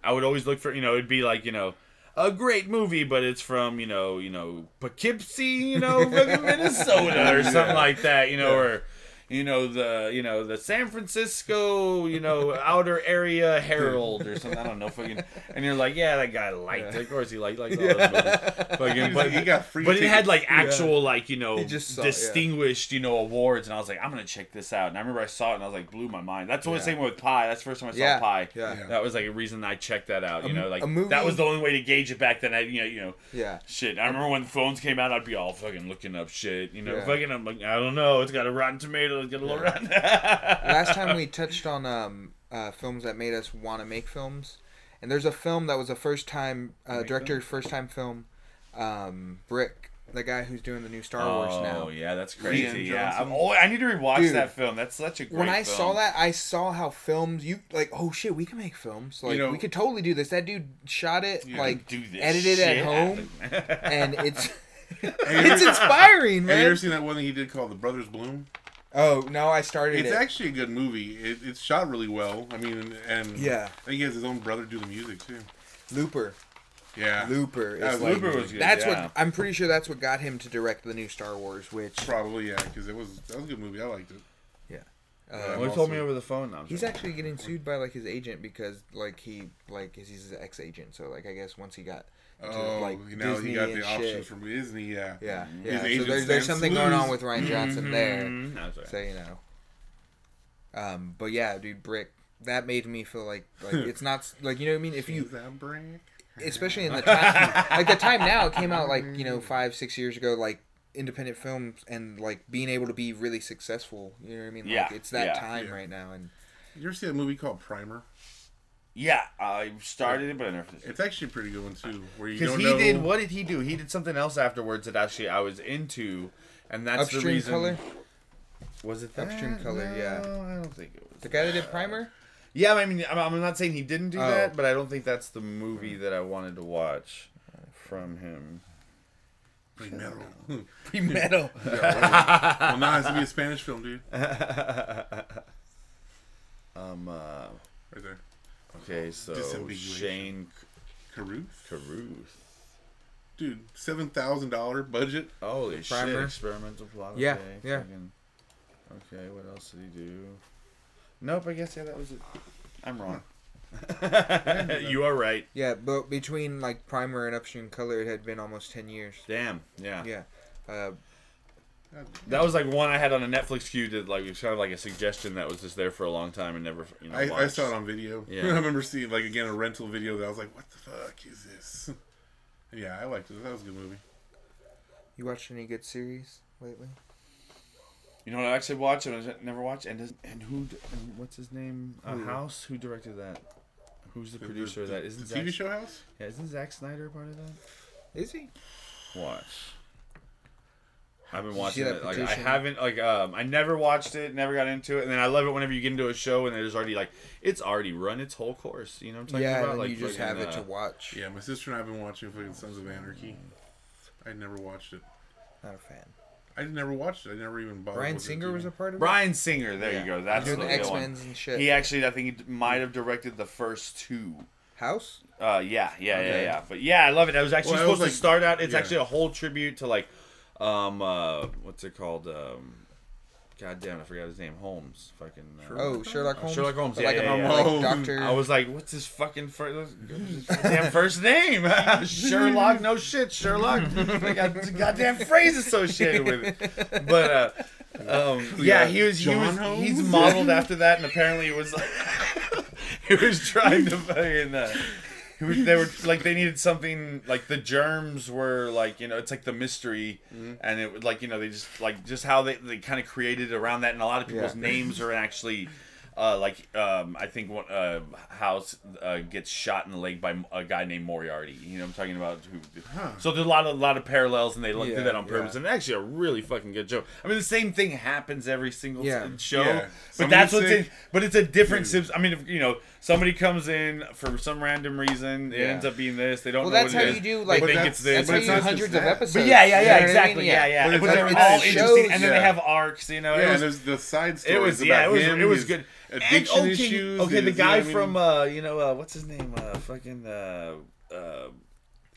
I would always look for, you know, it'd be like, you know, a great movie, but it's from, you know, you know, Poughkeepsie, you know, [laughs] Minnesota or something Yeah. like that, you know, Yeah. or. You know the you know the San Francisco you know outer area Herald or something. I don't know fucking and you're like yeah that guy liked it of course he liked like all those fucking, but He got free but it had like actual like you know just saw- yeah. distinguished you know awards and I was like I'm gonna check this out. And I remember I saw it and I was like blew my mind. That's what the Yeah. same with Pi that's the first time I saw Yeah, Pi yeah. Yeah. that was like a reason I checked that out you A- know like a movie- that was the only way to gauge it back then. I you know you know Yeah. shit. I remember when phones came out I'd be all fucking looking up shit you know Yeah. fucking I'm like I don't know. It's got a Rotten Tomato it's got a low Rotten Last time we touched on um, uh, films that made us want to make films, and there's a film that was a first time uh, Make director's first time film, um, Brick, the guy who's doing the new Star Wars oh now. Oh yeah that's crazy yeah I'm, oh, I need to rewatch Dude. that film that's such a great When I film. saw that, I saw how films you like. Oh shit, we can make films. Like know- we could totally do this. That dude shot it like do this edited at home, [laughs] and it's [laughs] it's ever- inspiring, Have you ever seen that one that he did called The Brothers Bloom? Oh no, I started It's it. actually a good movie. It, it's shot really well. I mean, and Yeah. I think he has his own brother do the music too. Looper. Yeah, Looper That is was like Looper was good, that's yeah. what I'm pretty sure that's what got him to direct the new Star Wars, which probably yeah, because it was that was a good movie. I liked it. uh, Yeah. Well, he told me over the phone now. he's actually getting sued by like his agent because like he like he's his ex agent. So like I guess once he got to, Oh, like now Disney he got the options shit. from Disney. Yeah, Yeah, Mhm. yeah. So there's there's something to going on with Rian Johnson there. Mhm. That's right. So you know. Um, but yeah, dude, Brick. That made me feel like like [laughs] it's not like you know what I mean. If you that brick? especially in the time like the time now it came out like you know five six years ago like independent films and like being able to be really successful. You know what I mean? Yeah, Like it's that yeah. time Yeah. right now, and You ever see that movie called Primer? Yeah, I started it, but I never finished. It's actually a pretty good one too. Where you Because don't he know. did what did he do? He did something else afterwards that actually I was into, and that's the upstream reason. color. Was it that? Upstream Color, yeah. No, I don't think it was. The guy that did Primer. Yeah, I mean, I'm, I'm not saying he didn't do Oh. that, but I don't think that's the movie that I wanted to watch from him. Like metal. Pre metal. well, now it's gonna be a Spanish film, dude. [laughs] um. Uh, Right there. Okay, so Disambiguation. Shane Carruth. Carruth. Dude, seven thousand dollar budget. Holy shit! Primer. Experimental plot. Yeah, okay, yeah. fucking- Okay, what else did he do? Nope. I guess yeah, that was it. I'm wrong. [laughs] you are right. Yeah, but between like Primer and Upstream Color, it had been almost ten years. Damn. Yeah. Yeah. Uh, That was like one I had on a Netflix queue that like it was kind of like a suggestion that was just there for a long time and never you know. I, I saw it on video. Yeah. [laughs] I remember seeing like again a rental video that I was like, "What the fuck is this?" [laughs] yeah, I liked it. That was a good movie. you watched any good series lately? You know what I actually watched and I never watched and does, and who and what's his name? Uh, House. Who directed that? Who's the The- producer of that? Isn't the TV show house? Yeah, isn't Zack Snyder part of that? Is he? Watch. I've been watching it. Like I haven't like um I never watched it, never got into it, and then I love it whenever you get into a show and there's already like it's already run its whole course. You know what I'm talking yeah, about? and Like you just have fucking, it to uh, watch. Yeah, my sister and I have been watching fucking Sons of Anarchy. I never watched it. Not a fan. I never watched it. I never even bothered. Bryan Singer was a part of it. Bryan Singer. There Yeah. you go. That's doing the the X one. Men's and shit. He actually, I think he might have directed the first two. House. Uh, yeah, yeah, yeah, Okay. yeah. But yeah, I love it. I was actually Well, supposed was to start out. It's yeah. actually a whole tribute to like, um, uh, what's it called? Um, God damn, I forgot his name. Holmes. Fucking. Uh, Oh, Sherlock Holmes. Sherlock Holmes, yeah, like, yeah, a yeah. like. Doctor. I was like, what's his fucking first damn first name? [laughs] Sherlock? No shit, Sherlock. [laughs] They got the goddamn phrase associated with it. But uh, um, yeah, he was. He John was. He's modeled after that, and apparently it was. [laughs] he was trying to fucking. Uh, he was, [laughs] they were like they needed something like the germs were like you know it's like the mystery. Mm-hmm. And it was like you know they just like just how they, they kind of created around that. And a lot of people's Yeah. names are actually uh, like um, I think one uh, House uh, gets shot in the leg by a guy named Moriarty. You know what I'm talking about? Who, So there's a lot of lot of parallels, and they like, Yeah, did that on purpose, yeah. and actually a really fucking good joke. I mean, the same thing happens every single Yeah. show, Yeah. but Somebody's that's what's in. But it's a different. Dude. Sims. I mean, if, you know, somebody comes in for some random reason, it Yeah. ends up being this. They don't Well, know that's what how it you do like But think it's this. that's but how it's you do just hundreds that. of episodes. But yeah, yeah, yeah, know what I mean? exactly, yeah, yeah. But But, they're all interesting, and then they have arcs. You know, Yeah, it and there's the side it stories was about yeah, it was him, it was good. Addiction and, okay, issues. Okay, the his- you know guy I mean? from uh, you know, uh, what's his name? Uh, fucking uh, uh,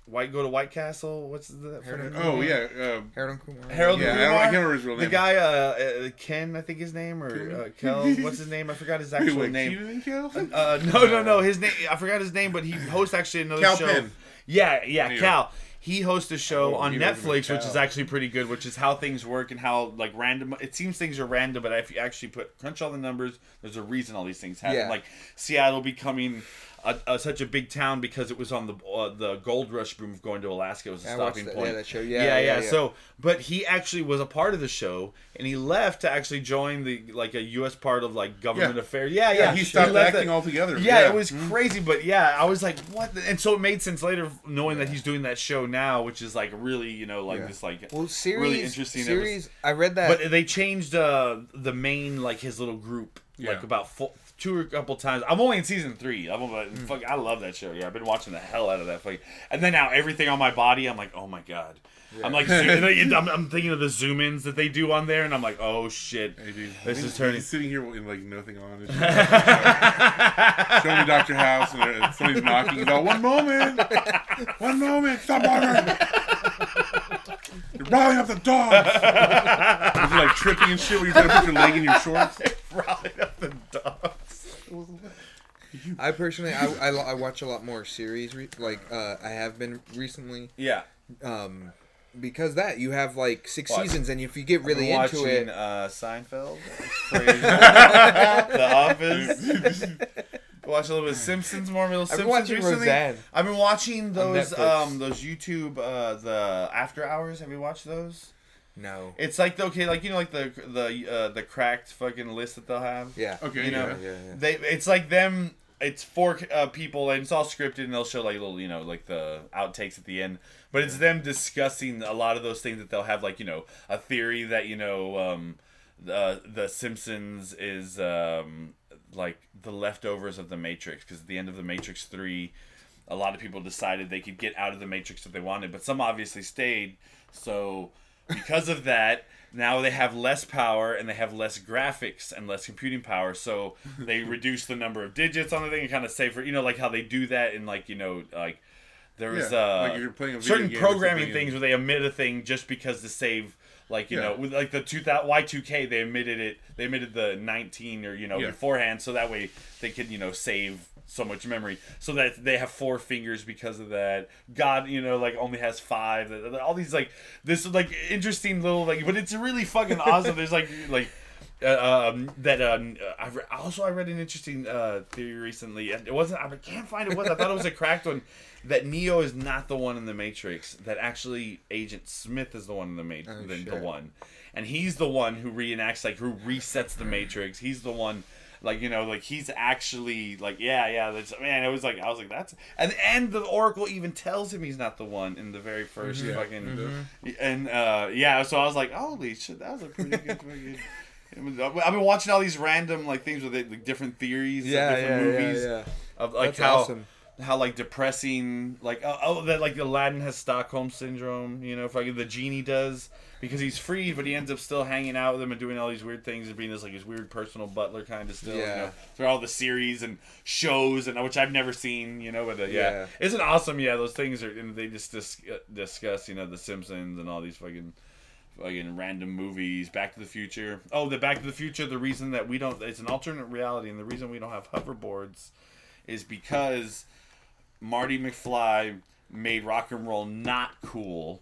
White go to White Castle. What's the Harold fucking- Oh yeah, uh, Harold Kumar. Harold yeah. I, don't, I can't remember his real name. The guy, uh, uh, Ken, I think his name, or uh, Kel, [laughs] what's his name? I forgot his actual wait, name. Kel? Uh, no, no, no. His name, I forgot his name, but he hosts actually another Kal show. Penn. Yeah, yeah, Yeah. Kal. He hosts a show on he knows him as Netflix, which is actually pretty good, which is how things work and how like random. It seems things are random, but if you actually put crunch all the numbers, there's a reason all these things happen. Yeah. Like Seattle becoming. A, a, such a big town because it was on the uh, the gold rush boom of going to Alaska It was a I watched stopping that- point. yeah, that show. Yeah Yeah, yeah, yeah, yeah. So, but he actually was a part of the show, and he left to actually join the like a U.S. part of like government Yeah. affairs. Yeah, yeah. Yeah, he stopped left acting that- altogether. yeah, Yeah. it was crazy, but yeah, I was like, what? the- And so it made sense later, knowing that he's doing that show now, which is like really, you know, like Yeah. this like. Well, series. Really interesting. It was- Series. I read that. but they changed uh, the main like his little group like about four, two or a couple times. I'm only in season three. I'm only, fuck, I love that show. Yeah, I've been watching the hell out of that. Fuck. And then now everything on my body, I'm like, oh my god. I'm like, zoom- [laughs] I'm, I'm thinking of the zoom ins that they do on there, and I'm like, oh shit. Hey, dude, This is turning- sitting here with like nothing on. It's [laughs] just- Show me Doctor House, and somebody's knocking. He's all, one moment, one moment, stop bothering. You're riling up the dogs. You're like tripping and shit when you're trying to put your leg in your shorts. [laughs] Rallying up the dogs. I personally, I, I, I watch a lot more series. Re- like uh, I have been recently. Yeah. Um, because that you have like six What? seasons, and if you get really I've into watching, it, Uh, Seinfeld, [laughs] The Office. Watch a little bit of Simpsons, more little I've been watching recently. Roseanne. I've been watching those um those YouTube uh the After Hours. Have you watched those? No. It's like okay, like you know, like the the uh, the cracked fucking list that they'll have. Yeah. Okay, You know, yeah. Yeah, yeah. They it's like them. It's four uh, people and it's all scripted and they'll show like little you know like the outtakes at the end. But it's them discussing a lot of those things that they'll have like you know a theory that you know um, the the Simpsons is um, like the leftovers of the Matrix because at the end of the Matrix three, a lot of people decided they could get out of the Matrix if they wanted, but some obviously stayed. So because of that, now they have less power and they have less graphics and less computing power. So they [laughs] reduce the number of digits on the thing and kind of save for you know like how they do that in like you know like there was Yeah, uh, like you're playing a video certain programming things where they omit a thing just because to save like you Yeah. know with like the 2000 Y2K they omitted it they omitted the 19 or you know Yeah. beforehand so that way they could you know save so much memory so that they have four fingers because of that god you know like only has five all these like this like interesting little like but it's really fucking awesome there's like [laughs] like uh, um, that um, I re- also I read an interesting uh, theory recently. and It wasn't. I can't find it. Was I thought it was a cracked one. That Neo is not the one in the Matrix. That actually Agent Smith is the one in the Matrix. Oh, the, the one, and he's the one who reenacts like who resets the Matrix. He's the one. Like you know, like he's actually like yeah, yeah. That's man. It was like I was like that's and and the Oracle even tells him he's not the one in the very 1st Yeah. fucking and uh yeah. So I was like, holy shit, that was a pretty good [laughs] fucking. I've been watching all these random like things with it, like different theories, Yeah, different yeah, yeah, movies yeah. of like That's how awesome. How like depressing like oh, oh that like Aladdin has Stockholm syndrome, you know, if like the genie does because he's freed, but he ends up still hanging out with him and doing all these weird things and being this like his weird personal butler kind of still, you Yeah. know, through all the series and shows and which I've never seen, you know, but uh, yeah. Yeah. isn't awesome. Yeah, those things are and they just dis- uh, discuss, you know, the Simpsons and all these fucking fucking random movies. Back to the Future. Oh, the Back to the Future. The reason that we don't, it's an alternate reality, and the reason we don't have hoverboards is because Marty McFly made rock and roll not cool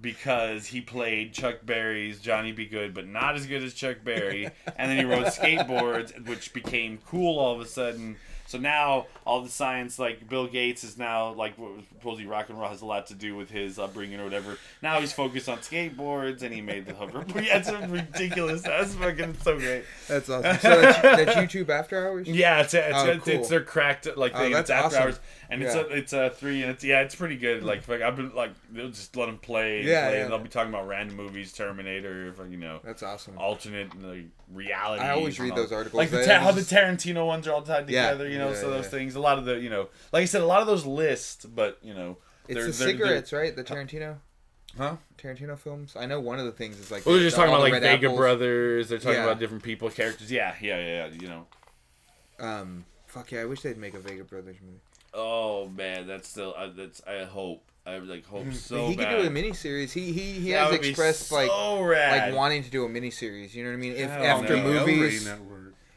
because he played Chuck Berry's Johnny B. Goode, but not as good as Chuck Berry. and then he rode [laughs] skateboards, which became cool all of a sudden. So now all the science, like Bill Gates, is now like what was supposedly rock and roll has a lot to do with his upbringing or whatever. Now he's focused on skateboards, and he made the hoverboard. [laughs] Yeah, it's ridiculous. That's fucking so great. That's awesome. So that's, that's YouTube After Hours. Yeah, it's it's, Oh, it's, cool. it's their cracked like Oh, thing. that's it's after awesome. hours, and it's a it's a three, and it's yeah, it's pretty good. Like I've been like they'll just let them play, and Yeah, play, yeah. and they'll be talking about random movies, Terminator, you know, That's awesome. alternate like reality. I always read those articles. Like the ta- how the Tarantino ones are all tied Yeah, together, you know. Yeah, so those yeah. things, a lot of the, you know, like I said, a lot of those lists, but you know, It's they're, the they're- cigarettes, right? The Tarantino. Huh? Tarantino films. I know one of the things is like. Well, they're just the- talking about like red Vega apples. Brothers. They're talking Yeah. about different people, characters. Yeah, yeah, yeah. You know. Um, fuck yeah! I wish they'd make a Vega Brothers movie. Oh man, that's still uh, that's I hope I like hope so Mm-hmm. he bad. could do a miniseries. He he he That has would be expressed like so rad. like wanting to do a miniseries. You know what I mean? If Hell after no. movies, Network.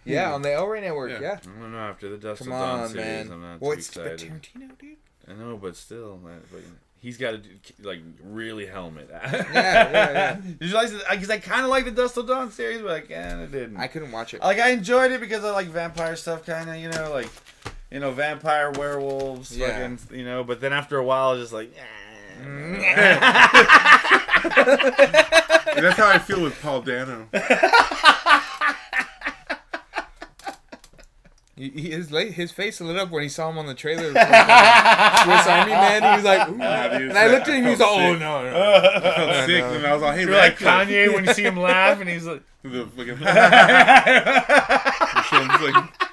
Yeah, on the El Rey Network, Yeah. yeah. I don't know after the Dust Come of Dawn on, series. man. I'm not Well, too it's but excited. Tarantino, dude. I know, but still, man, but he's got to do, like really helmet. Yeah, yeah, yeah. [laughs] Because I kind of like the Dust of Dawn series, but I kind of didn't. I couldn't watch it. like I enjoyed it because I like vampire stuff, kind of. You know, like you know, vampire werewolves, Yeah. fucking, you know. But then after a while, I was just like. Mm. And [laughs] that's how I feel with Paul Dano. [laughs] He, he- his la- his face lit up when he saw him on the trailer. [laughs] for Swiss Army Man. He was like, Ooh. Yeah, dude, and I looked at him. He was like, Oh sick. no, no. I felt [laughs] sick, no. and I was like, "Hey, You're like Kanye when you see him laugh, and he's like, The fucking. [laughs] Like,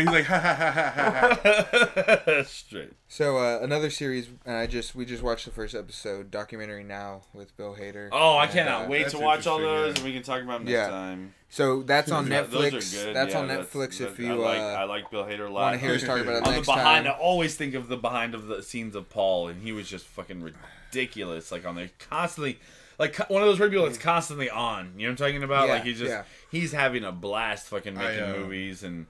he's like, ha ha ha ha ha. ha. [laughs] straight. So uh, another series, and I just we just watched the first episode, documentary now with Bill Hader. Oh, I And, cannot uh, wait to watch all those, yeah. and we can talk about them Yeah. next time. So that's on Those [laughs] Netflix. those are good, That's yeah, on Netflix if I you like, uh, I like Bill Hader a lot. want to hear us talk about it on the next behind, I always think of the behind of the scenes of Paul, and he was just fucking ridiculous. Like on there, constantly, like one of those weird people that's constantly on. You know what I'm talking about? Yeah, like he's just yeah. he's having a blast fucking I, making uh, movies and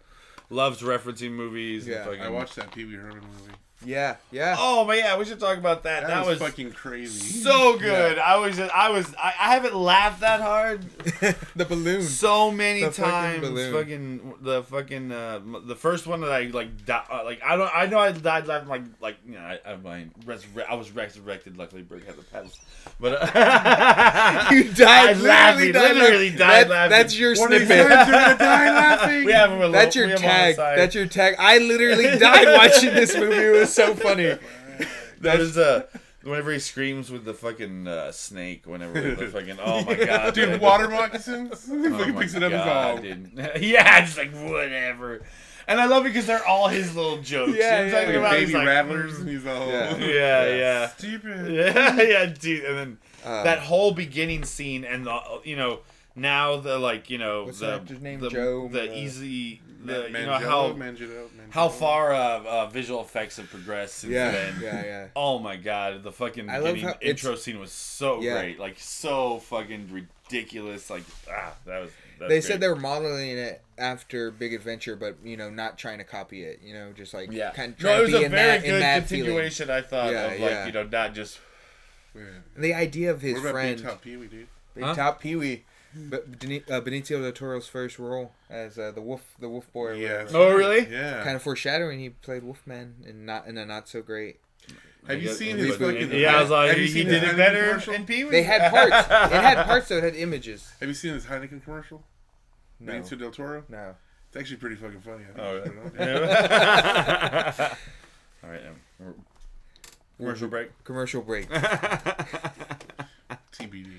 loves referencing movies. Yeah, and fucking, I watched that Pee Wee Herman movie. Yeah, yeah. Oh man, yeah, we should talk about that. That, That, was, was, fucking crazy. so good. I was, just, I was, I, I haven't laughed that hard [laughs] the balloon. so many The fucking times. balloon. Fucking the fucking uh, the first one that I like, di- uh, like I don't, I know I died laughing like like you know I I, resurre- I was resurrected. Luckily, Brooke had the pads, but uh, [laughs] you died. I laughing, died literally died That- laughing. That's your snippet. times you're gonna die [laughs] laughing. we have him. alone- That's your have him on the tag. That's your tag. I literally died watching this movie. It was so funny. [laughs] That is uh whenever he screams with the fucking uh, snake. Whenever the fucking oh my [laughs] god, Dude, water moccasins. [laughs] He Oh fucking picks it up God, and dude. yeah, just like whatever. And I love it because they're all his little jokes. Yeah, You know what I'm yeah, about? baby like, rattlers, mm. and he's all Yeah. Yeah, yeah. stupid. Yeah, yeah, dude. And then Uh, that whole beginning scene and the you know now the like you know What's the the name? the, Joe, the uh, easy the Man- you know Mangello, how Mangello, how far uh, uh, visual effects have progressed since yeah, then. yeah, yeah. Oh my god, the fucking I love how intro scene was so Yeah. great, like so fucking ridiculous. Like ah, that was. That's They great. said they were modeling it after Big Adventure, but you know, not trying to copy it. You know, just like Yeah, kind of no, it was to be a in very that in good that feeling. continuation. I thought Yeah, of like yeah. you know not just Yeah. The idea of his What about friend, Big Top Pee Wee, dude? Big Huh? Top Pee Wee, but Beni- uh, Benicio del Toro's first role as uh, the wolf, the wolf boy. Yeah. Oh, really? Yeah. Kind of foreshadowing, he played Wolfman and not in a not so great. Have you seen yeah, his fucking? yeah. I was like have you he seen did it better commercial? in Pee Wee. They had parts. it had [laughs] parts though. It had images. Have you seen his Heineken commercial? No, Benicio del Toro. no. It's actually pretty fucking funny. I think. Oh, I really? don't. [laughs] All right, um, commercial break. Commercial break. [laughs] TBD.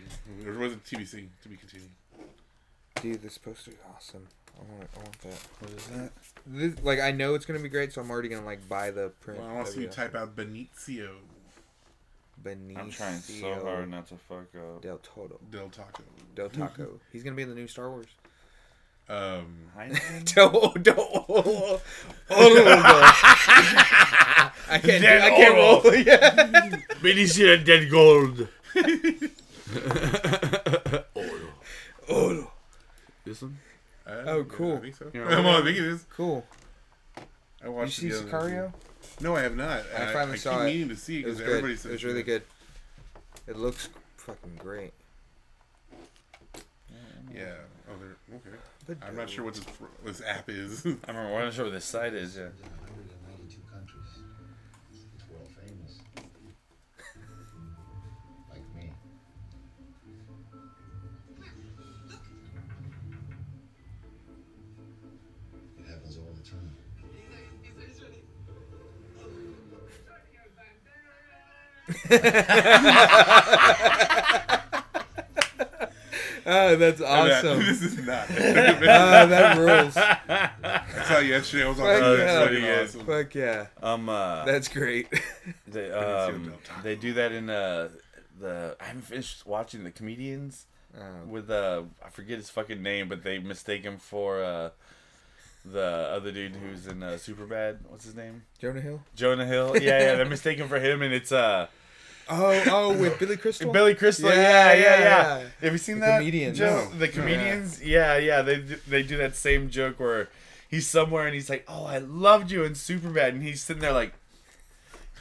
Or was it TBC? To be continued. Dude, this poster is awesome. I want, I want that. What is that? This, like, I know it's gonna be great, so I'm already gonna like buy the print. Well, I want to see you type out Benicio Benicio I'm trying so hard not to fuck up. Del Toro. del Taco. Del [laughs] Taco. He's gonna be in the new Star Wars. Um, [laughs] Del Del. Oh, I can't. Do, Del I can't Oro. roll. [laughs] Yeah. Benicio del Gold. This one? uh, Oh, yeah, cool. I think so. You know, well, I think it is. Cool. I Did you watched see it the other. Sicario? No, I have not. I I, finally I saw keep it. meaning to see It was because good. everybody It says was really good. It looks fucking great. Yeah. Oh, they're okay. But I'm not sure what this this app is. [laughs] I remember. I'm not sure what this site is. Yeah. Oh, that's awesome. this is not. oh, [laughs] that rules. I saw it yesterday. I was Fuck like, oh, yeah. that's Pretty fucking good. awesome. Fuck yeah. Um. Uh, That's great. they um they do that in uh the I haven't finished watching the comedians Um, with uh I forget his fucking name, but they mistake him for uh the other dude who's in uh, Superbad. What's his name? Jonah Hill. Jonah Hill. Yeah, yeah. They're mistaken for him, and it's uh Oh, oh, with [laughs] Billy Crystal. Billy Crystal. Yeah, Yeah, yeah, yeah. yeah, yeah. Have you seen The that? comedians. Joe? No. The comedians. Yeah, yeah. They do- they do that same joke where he's somewhere and he's like, "Oh, I loved you in Superbad," and he's sitting there like. [laughs]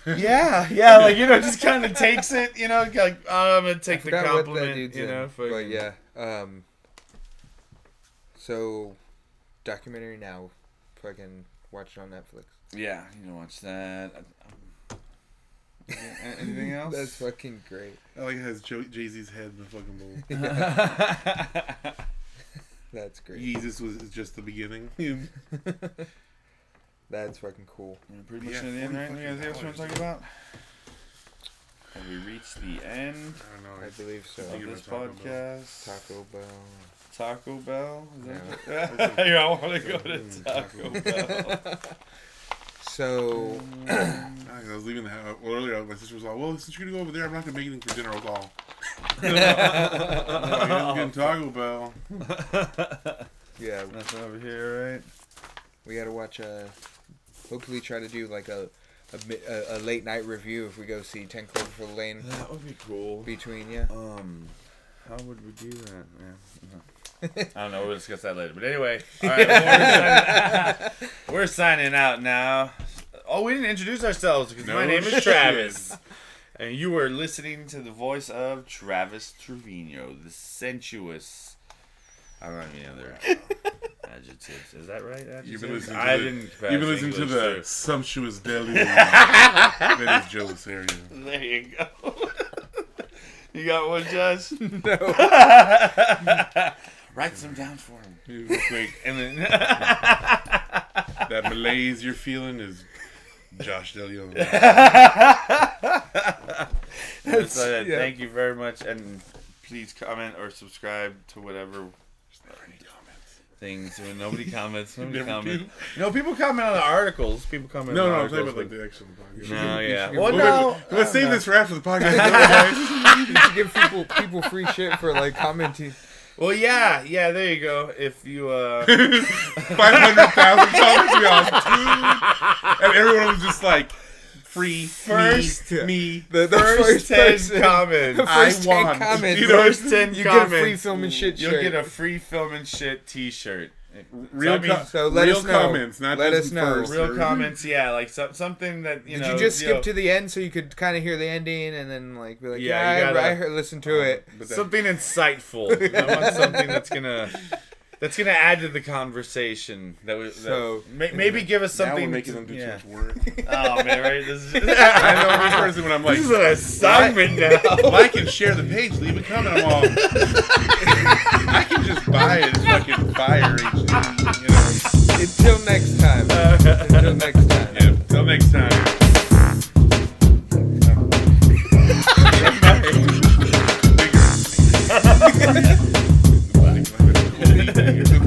Yeah, yeah, like you know, just kind of takes it, you know, like oh, I'm gonna take the Forgot what that compliment, dude's you in, know. but yeah. Um. So, documentary now. Fucking watch it on Netflix. yeah, you know, watch that. Um, anything [laughs] else? That's fucking great. I like it has Jay Z's head in the fucking bowl. [laughs] [laughs] That's great. Jesus was just the beginning. That's fucking cool. We're pretty much Yeah, at the end, right? 40 You guys else want to talk about? Have we reached the end I don't know. I believe so. of this gonna talk podcast? Taco Bell. Taco Bell? Is Yeah. that yeah, I want to go to Mm, Taco Taco Bell. So, [clears throat] I was leaving the house well, earlier. My sister was like, "Well, since you're gonna go over there, I'm not gonna make anything for dinner." I was all, [laughs] "I'm getting Taco Bell." yeah, Nothing over here, right? we gotta watch. Uh, hopefully, try to do like a a, a, a late night review if we go see Ten Cloverfield Lane That would be cool. between yeah. Um, how would we do that? Yeah. [laughs] I don't know. We'll discuss that later. But anyway, all right, well, we're, signing, we're signing out now. Oh, we didn't introduce ourselves because No my name is. Travis. And you were listening to the voice of Travis Trevino, the sensuous. I don't have any other uh, adjectives. Is that right? Adjectives? You've been listening to I the, didn't. You've been listening to the sumptuous deli [laughs] that is Joe Serio. There you go. [laughs] you got one, Josh? No. Write some down for him. You look like And then [laughs] that malaise you're feeling is Josh DeLeon. so, uh, yeah. thank you very much, and please comment or subscribe to whatever any comments. things. When nobody comments, nobody comments. do. No, people comment on the articles. People comment. No, on no, the I'm talking about like the actual podcast. No, yeah. should- Well, We're no. gonna- [laughs] Let's save no. this for after the podcast. [laughs] You should give people people free shit for like commenting. Well, yeah, yeah. There you go. If you, uh, [laughs] 500,000 comments, we all dude. And everyone was just like, free, First- me, me. The, the first, first, ten person, comments, the first I 10 won. comments, You know, first ten you comments, get a free film and shit you'll shirt. get a free film and shit T-shirt. Real, I mean, co- so let real us know. comments, not Let just us know. first. Real or- comments, yeah, like some, something that you Did know. you just skip know, to the end so you could kind of hear the ending and then like be like, Yeah, yeah, I- gotta- I, heard, listen to oh, it. But that- something insightful. I want [laughs] something that's gonna that's gonna add to the conversation. That, we, that So- may, maybe give us now something. we're making them do yeah. too much work. [laughs] Oh man, right? This is, [laughs] I know me personally when I'm like, this is an assignment now. like and share the page, leave a comment. I'm all, I can just buy it and fucking fire each HD. You know? Until next time. Until next time. Yeah, until next time. [laughs] Bigger. [laughs] Bigger.